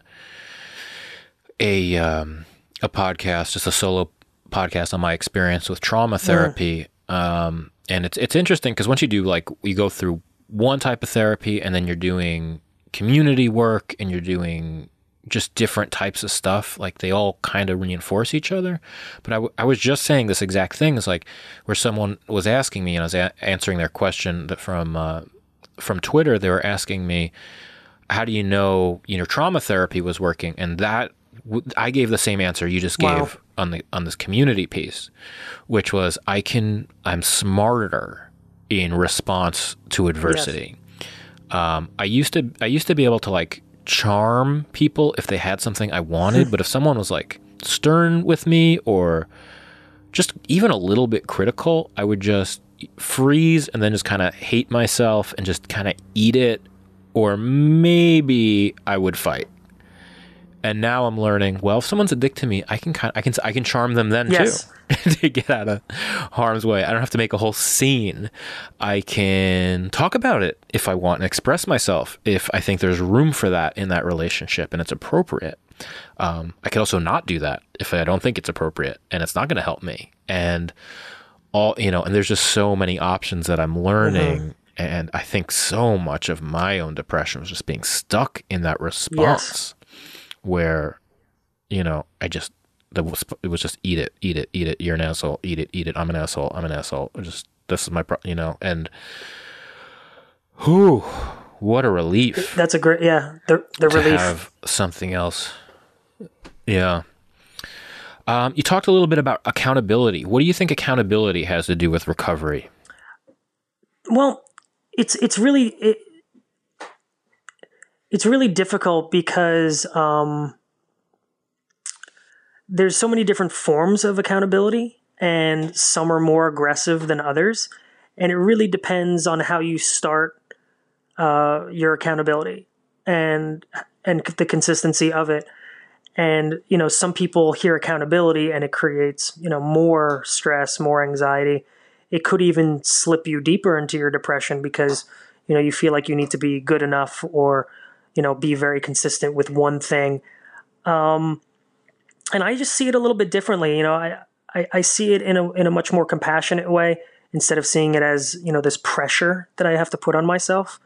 a um, a podcast, just a solo podcast on my experience with trauma therapy. Um, and it's it's interesting because once you do like you go through one type of therapy and then you're doing community work and you're doing just different types of stuff. Like they all kind of reinforce each other. But I, w- I was just saying this exact thing is like where someone was asking me and I was a- answering their question that from uh, from Twitter. They were asking me, "How do you know you know trauma therapy was working?" And that I gave the same answer you just gave wow. On the on this community piece, which was I can I'm smarter in response to adversity. Yes. Um, I used to I used to be able to like charm people if they had something I wanted, *laughs* but if someone was like stern with me or just even a little bit critical, I would just freeze and then just kind of hate myself and just kind of eat it or maybe I would fight. And now I'm learning, well, if someone's addicted to me, I can kind I can I can charm them then yes. too. *laughs* to get out of harm's way. I don't have to make a whole scene. I can talk about it if I want and express myself if I think there's room for that in that relationship and it's appropriate. Um, I could also not do that if I don't think it's appropriate and it's not going to help me. And all, you know, and there's just so many options that I'm learning. Mm-hmm. And I think so much of my own depression was just being stuck in that response yes. Where, you know, I just that was it was just eat it, eat it, eat it. You're an asshole. Eat it, eat it. I'm an asshole. I'm an asshole. Just this is my pro, you know. And who, what a relief. That's a great yeah. The the relief. Have something else. Yeah. Um, you talked a little bit about accountability. What do you think accountability has to do with recovery? Well, it's it's really it, it's really difficult because um, there's so many different forms of accountability, and some are more aggressive than others. And it really depends on how you start uh, your accountability and and the consistency of it. And you know, some people hear accountability and it creates you know more stress, more anxiety. It could even slip you deeper into your depression because you know you feel like you need to be good enough or you know be very consistent with one thing. Um, and I just see it a little bit differently. You know, I, I, I see it in a in a much more compassionate way instead of seeing it as you know this pressure that I have to put on myself.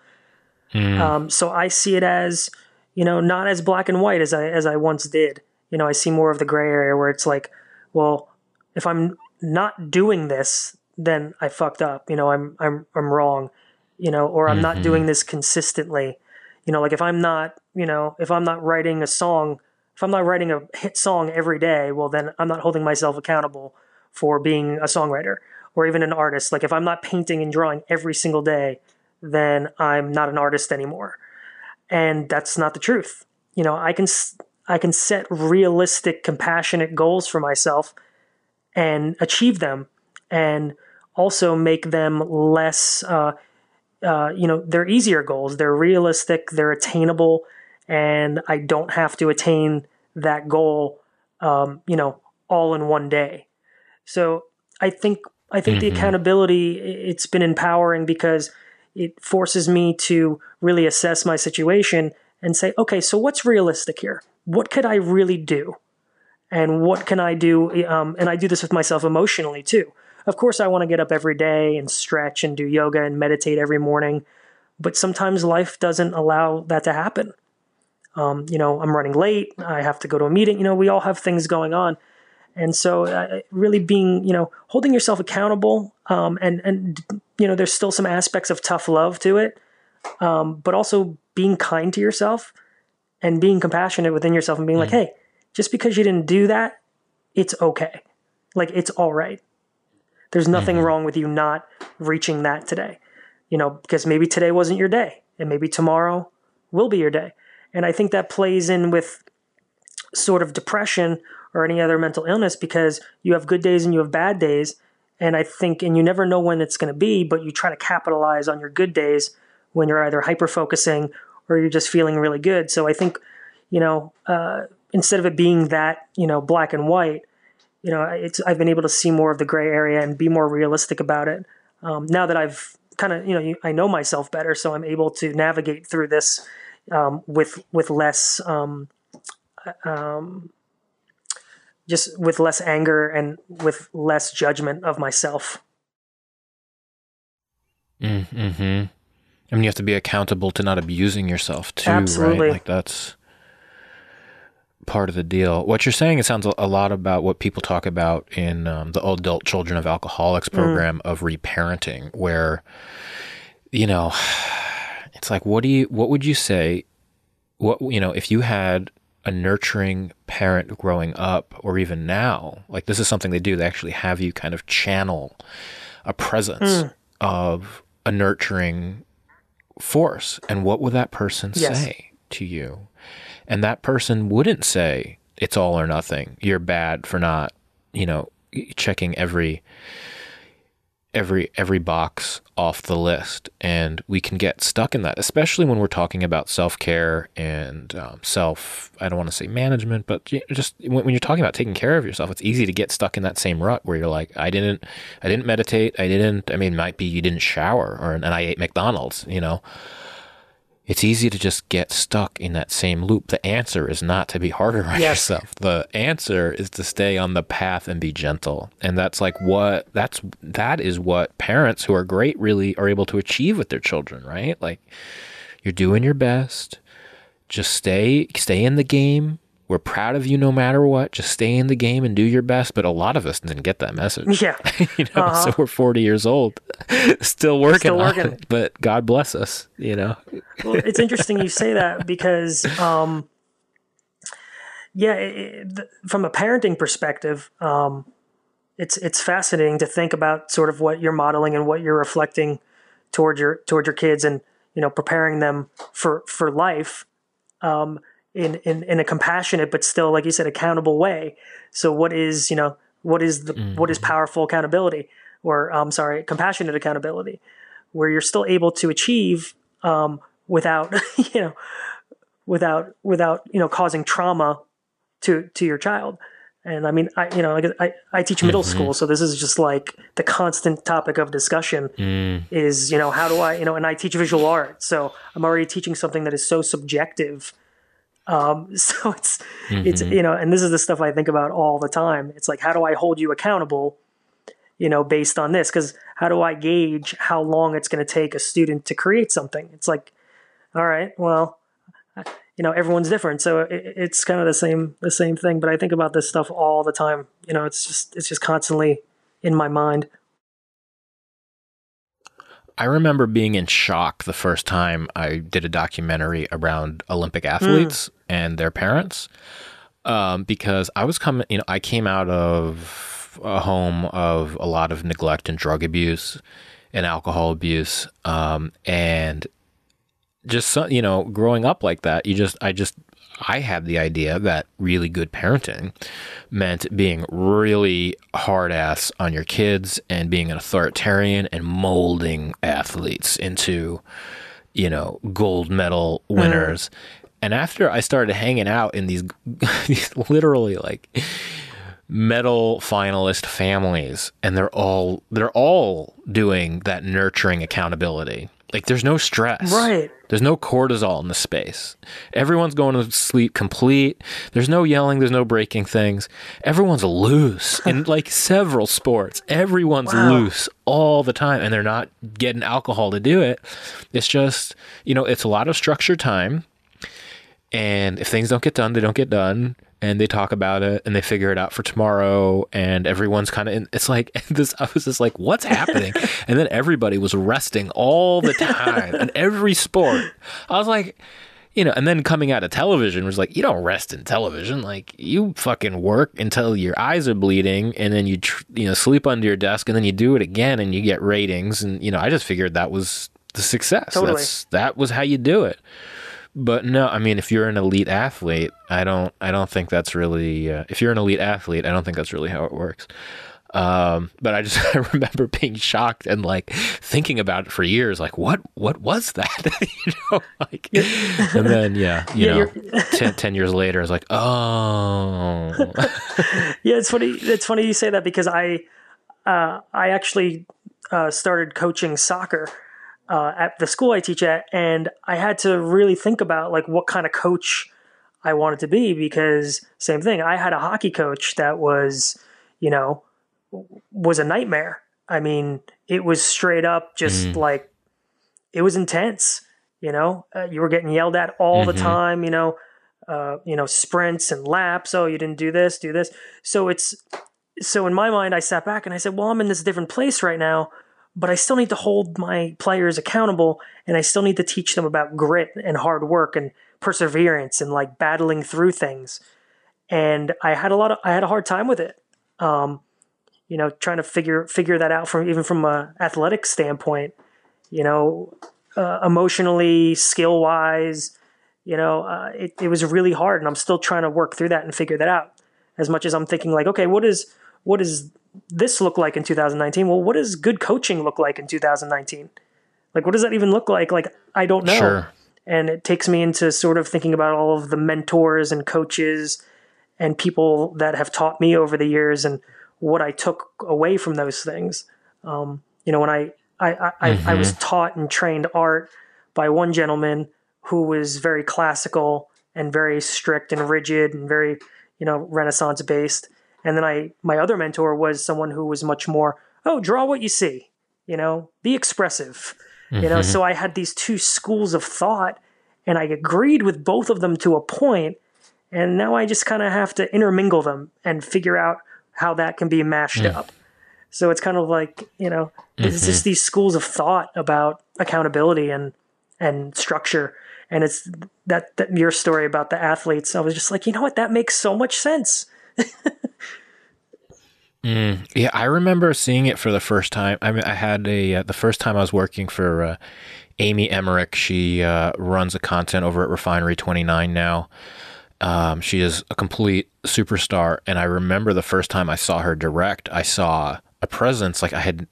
Mm. Um, so I see it as you know not as black and white as I as I once did. You know, I see more of the gray area where it's like, well, if I'm not doing this, then I fucked up. You know, I'm I'm I'm wrong. You know, or I'm mm-hmm. not doing this consistently. You know, like if I'm not, you know, if I'm not writing a song, if I'm not writing a hit song every day, well, then I'm not holding myself accountable for being a songwriter or even an artist. Like if I'm not painting and drawing every single day, then I'm not an artist anymore. And that's not the truth. You know, I can I can set realistic, compassionate goals for myself and achieve them, and also make them less. Uh, uh, you know, they're easier goals. They're realistic. They're attainable, and I don't have to attain that goal. Um, you know, all in one day. So I think I think mm-hmm. the accountability it's been empowering because it forces me to really assess my situation and say, okay, so what's realistic here? What could I really do? And what can I do? Um, and I do this with myself emotionally too. Of course, I want to get up every day and stretch and do yoga and meditate every morning, but sometimes life doesn't allow that to happen. Um, you know, I'm running late. I have to go to a meeting. You know, we all have things going on. And so, uh, really being, you know, holding yourself accountable, um, and and you know, there's still some aspects of tough love to it, um, but also being kind to yourself and being compassionate within yourself and being mm. like, hey, just because you didn't do that, it's okay. Like it's all right. There's nothing mm-hmm. wrong with you not reaching that today. You know, because maybe today wasn't your day, and maybe tomorrow will be your day. And I think that plays in with sort of depression or any other mental illness because you have good days and you have bad days. And I think, and you never know when it's going to be, but you try to capitalize on your good days when you're either hyper focusing or you're just feeling really good. So I think, you know, uh, instead of it being that, you know, black and white, you know, it's, I've been able to see more of the gray area and be more realistic about it. Um, now that I've kind of, you know, I know myself better, so I'm able to navigate through this um, with with less um, um, just with less anger and with less judgment of myself. Mm-hmm. I mean, you have to be accountable to not abusing yourself too, Absolutely. right? Like that's part of the deal. What you're saying, it sounds a lot about what people talk about in um, the Adult Children of Alcoholics mm. program mm. of reparenting, where you know, *sighs* it's like, what do you, what would you say? What you know, if you had a nurturing parent growing up or even now like this is something they do they actually have you kind of channel a presence mm. of a nurturing force and what would that person yes. say to you and that person wouldn't say it's all or nothing. You're bad for not you know checking every every every box off the list. And we can get stuck in that especially when we're talking about self-care and um, self i don't want to say management but just when, you're talking about taking care of yourself it's easy to get stuck in that same rut where you're like i didn't i didn't meditate. I didn't i mean might be you didn't shower or and i ate mcdonald's you know it's easy to just get stuck in that same loop. The answer is not to be harder on yes. yourself. The answer is to stay on the path and be gentle. And that's like what that's that is what parents who are great really are able to achieve with their children, right? Like you're doing your best. Just stay stay in the game. We're proud of you no matter what. Just stay in the game and do your best. But a lot of us didn't get that message. Yeah. *laughs* you know, uh-huh. so we're 40 years old, *laughs* still working still working. It, but God bless us, you know. well, it's interesting you say that because, um, yeah, it, from a parenting perspective, um, it's it's fascinating to think about sort of what you're modeling and what you're reflecting toward your toward your kids and you know preparing them for for life. Um, in, in, in a compassionate but still like you said accountable way so what is you know what is the mm-hmm. what is powerful accountability or i'm um, sorry compassionate accountability where you're still able to achieve um, without *laughs* you know without without you know causing trauma to to your child and i mean i you know like i, I teach middle mm-hmm. school so this is just like the constant topic of discussion mm. is you know how do i you know and i teach visual art so i'm already teaching something that is so subjective um, *laughs* so it's mm-hmm. it's you know, and this is the stuff I think about all the time. It's like how do I hold you accountable, you know, based on this? Because how do I gauge how long it's going to take a student to create something? It's like, all right, well, you know, everyone's different, so it, it's kind of the same the same thing. But I think about this stuff all the time. You know, it's just it's just constantly in my mind. I remember being in shock the first time I did a documentary around Olympic athletes mm. and their parents, um, because I was coming, you know, I came out of a home of a lot of neglect and drug abuse and alcohol abuse, um, and just you know, growing up like that, you just, I just I had the idea that really good parenting meant being really hard ass on your kids and being an authoritarian and molding athletes into, you know, gold medal mm. winners. Mm. And after I started hanging out in these, *laughs* these literally like medal finalist families, and they're all they're all doing that nurturing accountability like there's no stress. Right. There's no cortisol in the space. Everyone's going to sleep complete. There's no yelling, there's no breaking things. Everyone's loose in *laughs* like several sports. Everyone's wow. loose all the time and they're not getting alcohol to do it. It's just, you know, it's a lot of structured time. And if things don't get done, they don't get done and they talk about it and they figure it out for tomorrow and everyone's kind of it's like *laughs* this i was just like what's happening? *laughs* And then everybody was resting all the time in every sport. I was like you know and then coming out of television was like you don't rest in television. Like you fucking work until your eyes are bleeding and then you tr- you know sleep under your desk and then you do it again and you get ratings. And you know i just figured that was the success. Totally. That's, that was how you do it but no, I mean, if you're an elite athlete, I don't, I don't think that's really. Uh, if you're an elite athlete, I don't think that's really how it works. Um, but I just *laughs* I remember being shocked and like thinking about it for years, like what what was that? *laughs* you know, like, and then yeah, *laughs* you yeah, know, ten, 10 years later, I was like, oh, yeah. It's funny. It's funny you say that because I uh, I actually uh, started coaching soccer uh, at the school I teach at, and I had to really think about like what kind of coach I wanted to be because same thing. I had a hockey coach that was, you know, was a nightmare. I mean, it was straight up just mm. like it was intense. You know, uh, you were getting yelled at all mm-hmm. the time. You know, uh, you know sprints and laps. Oh, you didn't do this, do this. So it's so in my mind, I sat back and I said, well, I'm in this different place right now but I still need to hold my players accountable and I still need to teach them about grit and hard work and perseverance and like battling through things. And I had a lot of I had a hard time with it. Um, you know, trying to figure figure that out from even from a athletic standpoint, you know, uh, emotionally, skill wise, you know, uh, it, it was really hard and I'm still trying to work through that and figure that out as much as I'm thinking like, okay, what is, what is this look like in 2019? Well, what does good coaching look like in 2019? Like, what does that even look like? Like, I don't know. Sure. And it takes me into sort of thinking about all of the mentors and coaches and people that have taught me over the years and what I took away from those things. Um, you know, when I, I, I, mm-hmm. I was taught and trained art by one gentleman who was very classical and very strict and rigid and very, you know, Renaissance based. And then I, my other mentor was someone who was much more, oh, draw what you see, you know, be expressive, mm-hmm. you know. Mm-hmm. So I had these two schools of thought, and I agreed with both of them to a point, and now I just kind of have to intermingle them and figure out how that can be mashed mm. up. So it's kind of like you know, mm-hmm. it's just these schools of thought about accountability and and structure. And it's that, that your story about the athletes. I was just like, you know what, that makes so much sense *laughs* mm, yeah, I remember seeing it for the first time. I mean, I had a uh, the first time I was working for uh, Amy Emmerich. She uh, runs a content over at Refinery Twenty Nine now. Um, she is a complete superstar, and I remember the first time I saw her direct. I saw a presence like I had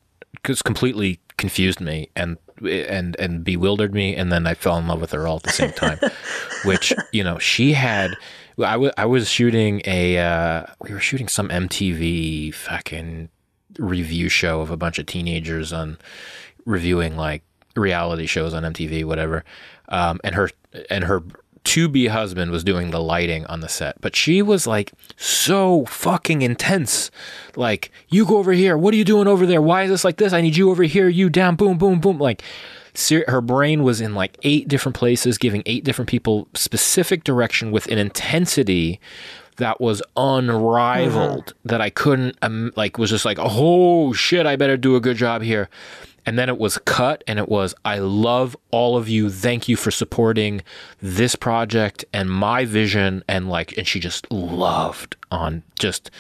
just completely confused me and and and bewildered me, and then I fell in love with her all at the same time. *laughs* which you know she had I, w- I was shooting a, uh, we were shooting some MTV fucking review show of a bunch of teenagers on reviewing like reality shows on MTV, whatever. Um, and her, and her to be husband was doing the lighting on the set, but she was like so fucking intense. Like, you go over here. What are you doing over there? Why is this like this? I need you over here. You down. Boom, boom, boom. Like, her brain was in like eight different places, giving eight different people specific direction with an intensity that was unrivaled mm-hmm. that I couldn't um, like was just like oh shit I better do a good job here. And then it was cut and it was i love all of you. Thank you for supporting this project and my vision. And like and she just loved on just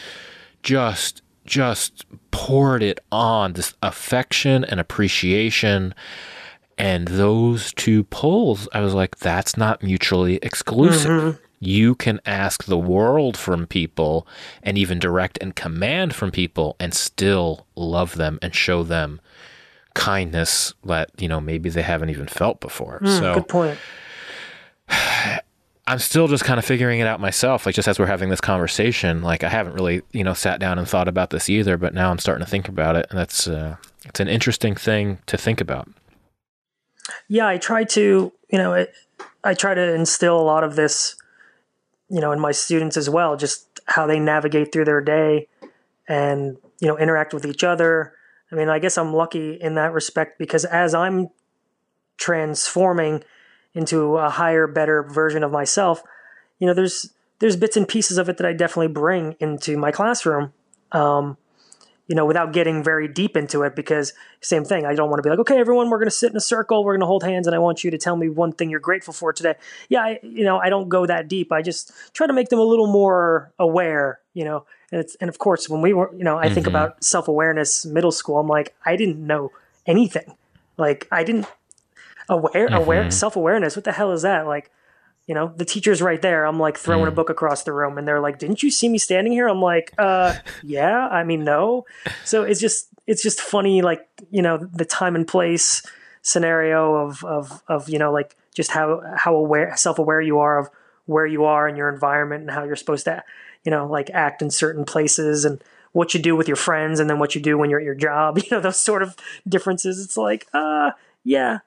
just just poured it on this affection and appreciation and those two poles i was like that's not mutually exclusive mm-hmm. you can ask the world from people and even direct and command from people and still love them and show them kindness that you know maybe they haven't even felt before. Mm, so good point. *sighs* I'm still just kind of figuring it out myself. Like just as we're having this conversation, like I haven't really you know sat down and thought about this either, but now I'm starting to think about it, and that's uh, it's an interesting thing to think about. Yeah, I try to you know it, I try to instill a lot of this you know in my students as well, just how they navigate through their day and you know interact with each other I mean, I guess I'm lucky in that respect because as I'm transforming into a higher, better version of myself, you know, there's there's bits and pieces of it that I definitely bring into my classroom. Um, you know, without getting very deep into it, because same thing. I don't want to be like, okay, everyone, we're going to sit in a circle, we're going to hold hands, and I want you to tell me one thing you're grateful for today. Yeah, I, you know, I don't go that deep. I just try to make them a little more aware. You know, and it's and of course when we were, you know, I mm-hmm. think about self awareness, middle school. I'm like, I didn't know anything. Like, I didn't aware mm-hmm. aware self awareness. What the hell is that? Like, you know, the teacher's right there. I'm like throwing mm. a book across the room and they're like, "Didn't you see me standing here?" I'm like, "Uh, *laughs* yeah, I mean, no." So it's just it's just funny like, you know, the time and place scenario of of of, you know, like just how how aware self-aware you are of where you are in your environment and how you're supposed to, you know, like act in certain places and what you do with your friends and then what you do when you're at your job, *laughs* you know, those sort of differences. It's like, uh, yeah,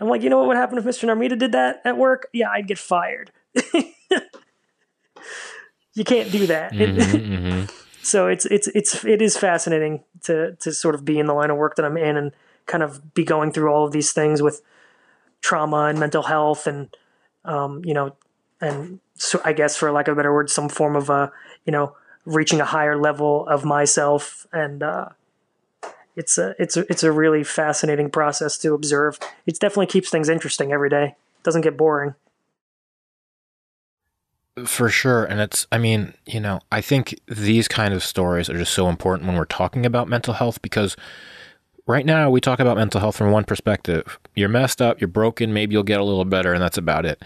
I'm like, you know what would happen if Mr. Narmita did that at work? Yeah, I'd get fired. *laughs* you can't do that. Mm-hmm, *laughs* mm-hmm. so it's it's it's it is fascinating to to sort of be in the line of work that I'm in and kind of be going through all of these things with trauma and mental health and um, you know and so I guess for lack of a better word, some form of a you know reaching a higher level of myself and uh, it's a it's a it's a really fascinating process to observe. It definitely keeps things interesting every day. It doesn't get boring. For sure, and it's I mean, you know, I think these kind of stories are just so important when we're talking about mental health because right now we talk about mental health from one perspective. You're messed up, you're broken, maybe you'll get a little better and that's about it.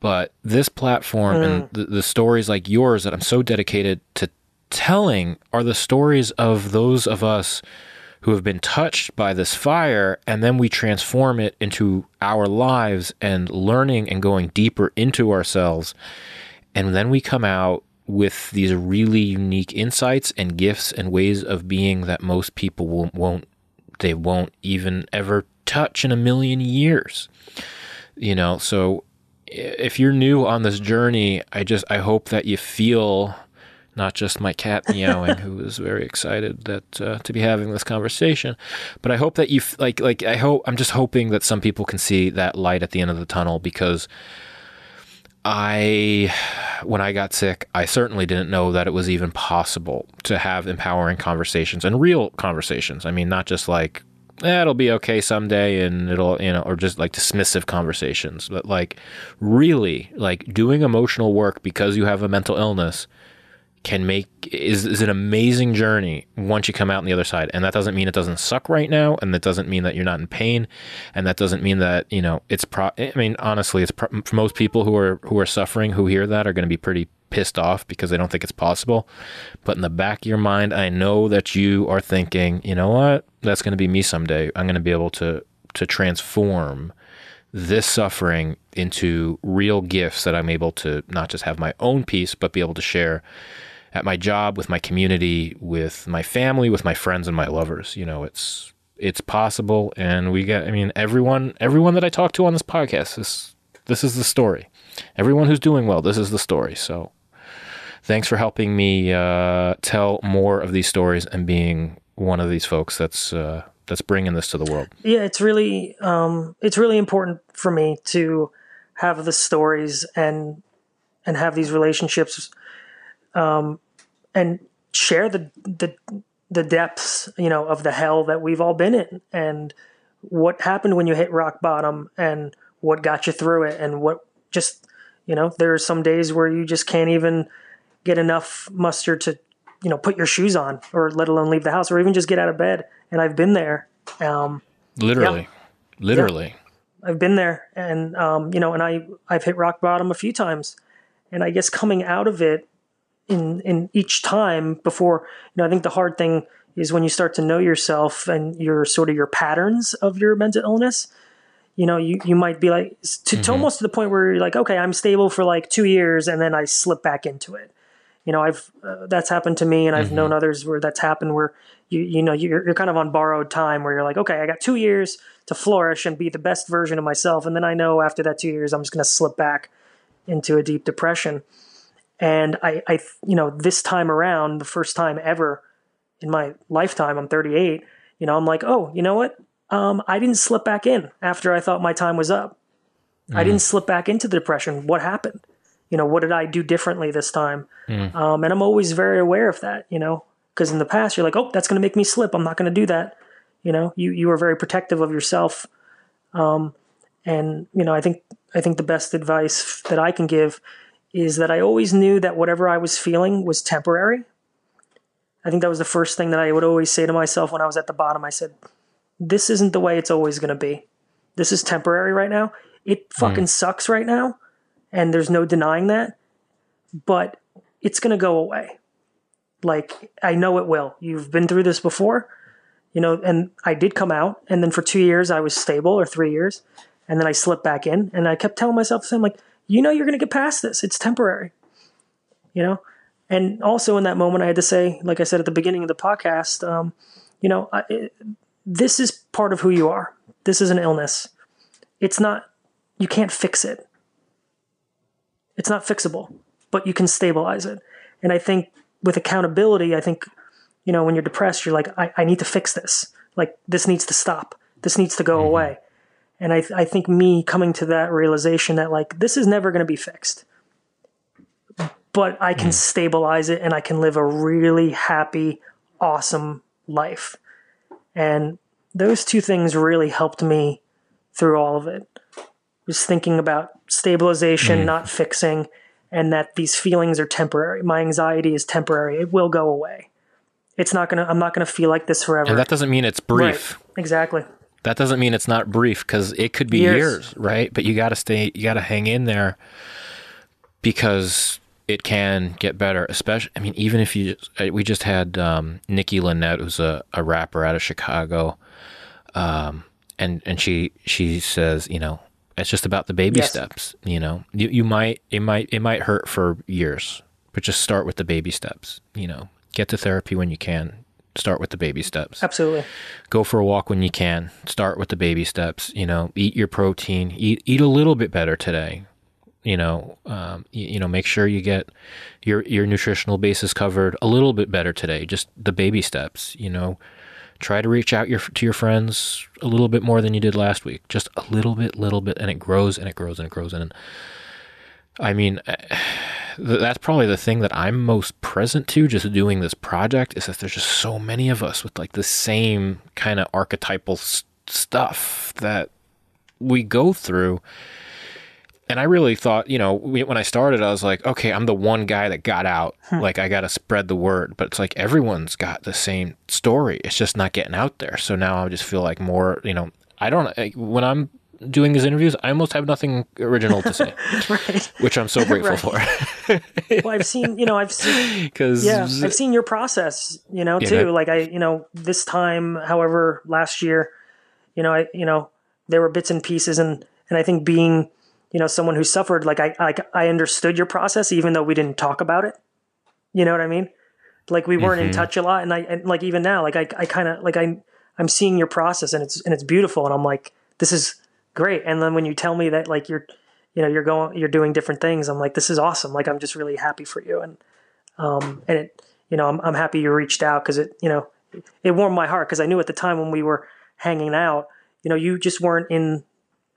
But this platform mm. and the, the stories like yours that I'm so dedicated to telling are the stories of those of us who have been touched by this fire, and then we transform it into our lives and learning and going deeper into ourselves. And then we come out with these really unique insights and gifts and ways of being that most people won't, won't they won't even ever touch in a million years. You know, so if you're new on this journey, I just I hope that you feel not just my cat meowing, who is very excited that uh, to be having this conversation. But I hope that you like like I hope I'm just hoping that some people can see that light at the end of the tunnel because I when I got sick, I certainly didn't know that it was even possible to have empowering conversations and real conversations. I mean, not just like eh, it'll be okay someday and it'll you know or just like dismissive conversations but like really like doing emotional work because you have a mental illness can make is, is an amazing journey once you come out on the other side. And that doesn't mean it doesn't suck right now and that doesn't mean that you're not in pain and that doesn't mean that you know it's pro i mean honestly it's pro- for most people who are who are suffering who hear that are going to be pretty pissed off because they don't think it's possible. But in the back of your mind i know that you are thinking you know what? That's going to be me someday. I'm going to be able to to transform this suffering into real gifts that i'm able to not just have my own peace but be able to share at my job, with my community, with my family, with my friends and my lovers. You know, it's it's possible, and we get. I mean, everyone everyone that I talk to on this podcast, this this is the story. Everyone who's doing well, this is the story. So, thanks for helping me uh, tell more of these stories and being one of these folks that's uh, that's bringing this to the world. Yeah, it's really um, it's really important for me to have the stories and and have these relationships um, and share the the the depths, you know, of the hell that we've all been in and what happened when you hit rock bottom and what got you through it and what just, you know, there are some days where you just can't even get enough muster to, you know, put your shoes on or let alone leave the house or even just get out of bed. And I've been there. Um, literally, yeah. literally. Yeah. I've been there and, um, you know, and I, I've hit rock bottom a few times and I guess coming out of it in, in each time before, you know, I think the hard thing is when you start to know yourself and your sort of your patterns of your mental illness you know you, you might be like to, mm-hmm. to almost to the point where you're like okay i'm stable for like two years and then i slip back into it you know i've uh, that's happened to me and i've mm-hmm. known others where that's happened where you you know you're, you're kind of on borrowed time where you're like okay i got two years to flourish and be the best version of myself and then i know after that two years i'm just going to slip back into a deep depression and i i you know this time around the first time ever in my lifetime i'm 38 you know i'm like oh you know what um, I didn't slip back in after I thought my time was up. Mm. I didn't slip back into the depression. What happened? You know, what did I do differently this time? Mm. Um, and I'm always very aware of that, you know, because in the past you're like, oh, that's going to make me slip. I'm not going to do that. You know, you, you are very protective of yourself. Um, and, you know, I think, I think the best advice that I can give is that I always knew that whatever I was feeling was temporary. I think that was the first thing that I would always say to myself when I was at the bottom. I said, this isn't the way it's always going to be. This is temporary right now. It fucking mm. sucks right now, and there's no denying that. But it's going to go away. Like I know it will. You've been through this before, you know. And I did come out, and then for two years I was stable, or three years, and then I slipped back in, and I kept telling myself the same, like, you know, you're going to get past this. It's temporary, you know. And also in that moment, I had to say, like I said at the beginning of the podcast, um, you know, I, it, this is part of who you are. This is an illness. It's not, you can't fix it. It's not fixable, but you can stabilize it. And I think with accountability, I think, you know, when you're depressed, you're like, I, I need to fix this. Like, this needs to stop. This needs to go mm-hmm. away. And I, th- I think me coming to that realization that, like, this is never going to be fixed, but I can mm. stabilize it and I can live a really happy, awesome life. And those two things really helped me through all of it. Was thinking about stabilization, mm. not fixing, and that these feelings are temporary. My anxiety is temporary. It will go away. It's not gonna. I'm not gonna feel like this forever. And that doesn't mean it's brief. Right. Exactly. That doesn't mean it's not brief because it could be years. years, right? But you got to stay. You got to hang in there because it can get better. Especially, I mean, even if you, we just had um, Nikki Lynette, who's a, a rapper out of Chicago, um, and and she she says, you know, it's just about the baby yes. steps. You know, you you might it might it might hurt for years, but just start with the baby steps. You know, get to therapy when you can. Start with the baby steps. Absolutely. Go for a walk when you can. Start with the baby steps. You know, eat your protein. Eat eat a little bit better today you know, um, you, you, know, make sure you get your your nutritional basis covered a little bit better today. Just the baby steps, you know. Try to reach out your to your friends a little bit more than you did last week. Just a little bit, little bit, and it grows and it grows and it grows. And I mean, that's probably the thing that I'm most present to just doing this project is that there's just so many of us with like the same kind of archetypal stuff that we go through and I really thought, you know, when I started, I was like, okay, I'm the one guy that got out. Hmm. Like, I got to spread the word. But it's like everyone's got the same story. It's just not getting out there. So now I just feel like more, you know, I don't, when I'm doing these interviews, I almost have nothing original to say, *laughs* right. which I'm so grateful for. well, I've seen, you know, I've seen, *laughs* because yeah, I've seen your process, you know, too. like I, you know, this time, however, last year, you know, I, you know, there were bits and pieces, and and I think being you know, someone who suffered, like I, like I understood your process, even though we didn't talk about it. You know what I mean? Like we weren't mm-hmm. in touch a lot. And I, and like even now, like I, I kind of like I, I'm seeing your process and it's, and it's beautiful. And I'm like, this is great. And then when you tell me that like you're, you know, you're going, you're doing different things, I'm like, this is awesome. Like, I'm just really happy for you. And, um, and it, you know, I'm, I'm happy you reached out because it, you know, it warmed my heart because I knew at the time when we were hanging out, you know, you just weren't in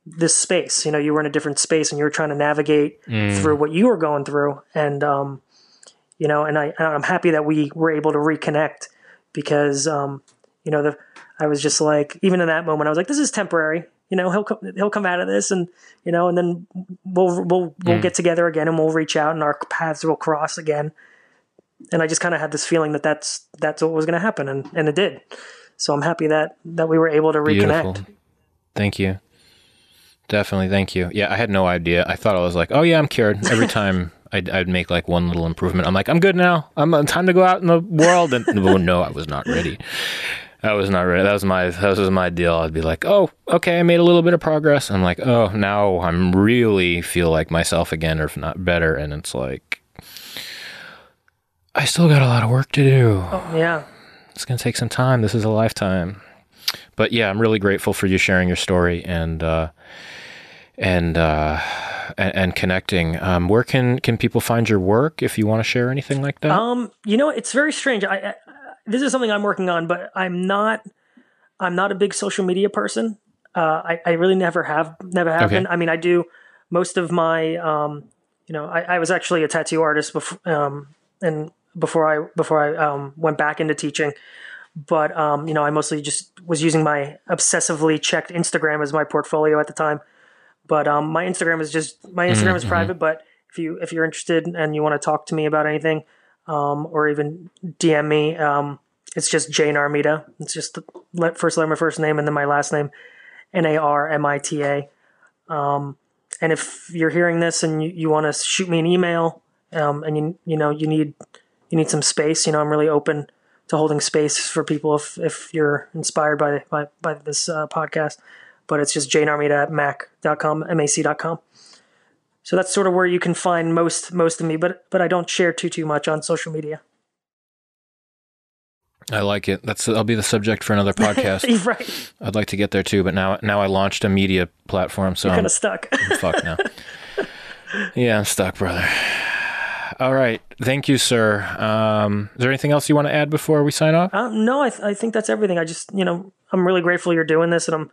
this space. You know, you were in a different space and you were trying to navigate mm. through what you were going through. And, um, you know, and I, I'm happy that we were able to reconnect because um, you know the I was just like even in that moment I was like this is temporary you know he'll come, he'll come out of this and you know and then we'll we'll we'll mm. get together again and we'll reach out and our paths will cross again. And I just kind of had this feeling that that's that's what was going to happen and and it did. So I'm happy that that we were able to reconnect. Beautiful. thank you. Definitely thank you. Yeah I had no idea. I thought I was like oh yeah I'm cured. Every *laughs* time I'd, I'd make like one little improvement I'm like I'm good now. I'm uh, time to go out in the world. And *laughs* no I was not ready that was not ready. That was my that was my deal. I'd be like, oh, okay, I made a little bit of progress. I'm like, oh, now I'm really feel like myself again, or if not better. And it's like, I still got a lot of work to do. Oh yeah, it's gonna take some time. This is a lifetime. But yeah, I'm really grateful for you sharing your story and uh, and, uh, and and connecting. Um, where can can people find your work if you want to share anything like that? Um, you know, it's very strange. I this is something I'm working on, but I'm not I'm not a big social media person. Uh, I, I really never have never have okay. been. I mean, I do most of my um, you know I, I was actually a tattoo artist before um, and before I before I um, went back into teaching. But um, you know, I mostly just was using my obsessively checked Instagram as my portfolio at the time. But um, my Instagram is just my Instagram mm-hmm. is private. But if you if you're interested and you want to talk to me about anything, um, or even DM me. Um, it's just Jane Narmita. It's just first letter, my first name, and then my last name, N A R M I T A. Um, and if you're hearing this and you, you want to shoot me an email, um, and you you know you need you need some space, you know I'm really open to holding space for people if if you're inspired by by by this uh, podcast. But it's just Jane Narmita at mac.com, mac.com. So that's sort of where you can find most most of me, but but I don't share too too much on social media. I like it. That's I'll be the subject for another *laughs* podcast. right. I'd like to get there too, but now now I launched a media platform, so You're kind of stuck. I'm fucked now. *laughs* yeah, I'm stuck, brother. All right. Thank you, sir. Um, is there anything else you want to add before we sign off? Uh, no, I, th- I think that's everything. I just, you know, I'm really grateful you're doing this, and I'm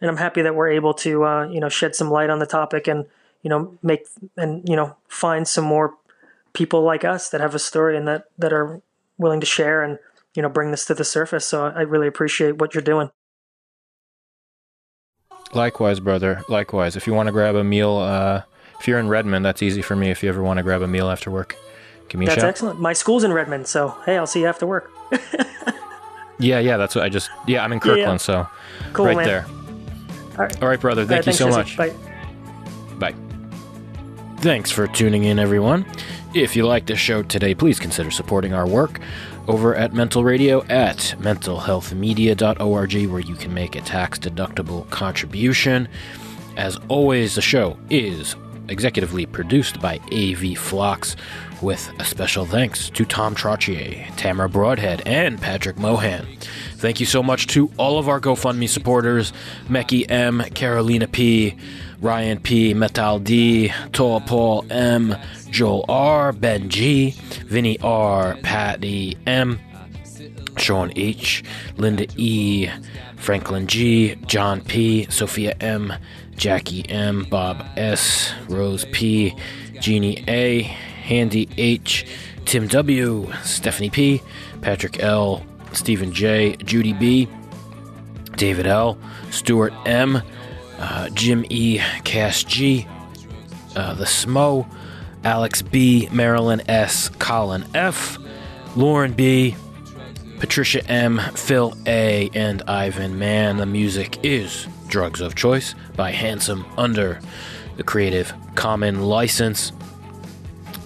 and I'm happy that we're able to, uh, you know, shed some light on the topic and you know make and you know find some more people like us that have a story and that that are willing to share and you know bring this to the surface. So i really appreciate what you're doing. Likewise brother. Likewise. If you want to grab a meal uh, if you're in redmond that's easy for me. If you ever want to grab a meal after work give me that's a shout. excellent. My school's in redmond so hey i'll see you after work. *laughs* Yeah yeah that's what i just yeah i'm in kirkland yeah, yeah. so cool, right man. there. All right. All right brother. Thank you so much. Bye bye Thanks for tuning in, everyone. If you like the show today, please consider supporting our work over at Mental Radio at mentalhealthmedia.org, where you can make a tax deductible contribution. As always, the show is executively produced by AV Flox, with a special thanks to Tom Trottier, Tamara Broadhead, and Patrick Mohan. Thank you so much to all of our GoFundMe supporters Mecky M, Carolina P, Ryan P, Metal D, Tall Paul M, Joel R, Ben G, Vinny R, Patty M, Sean H, Linda E, Franklin G, John P, Sophia M, Jackie M, Bob S, Rose P, Jeannie A, Handy H, Tim W, Stephanie P, Patrick L, Stephen J, Judy B, David L, Stuart M, uh, Jim E. Cass G, uh, The Smo, Alex B, Marilyn S, Colin F, Lauren B, Patricia M, Phil A, and Ivan Man. The music is Drugs of Choice by Handsome under the Creative Common license.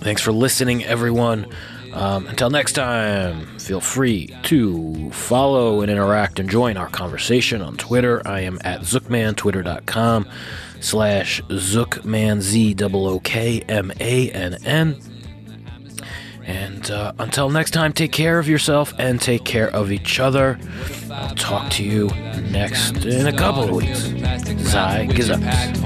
Thanks for listening, everyone. Um, until next time, feel free to follow and interact and join our conversation on Twitter. I am at Zookmann, twitter.com slash Zookmann, Z-O-O-K-M-A-N-N. And uh, until next time, take care of yourself and take care of each other. I'll talk to you next in a couple of weeks. Zai Gizups.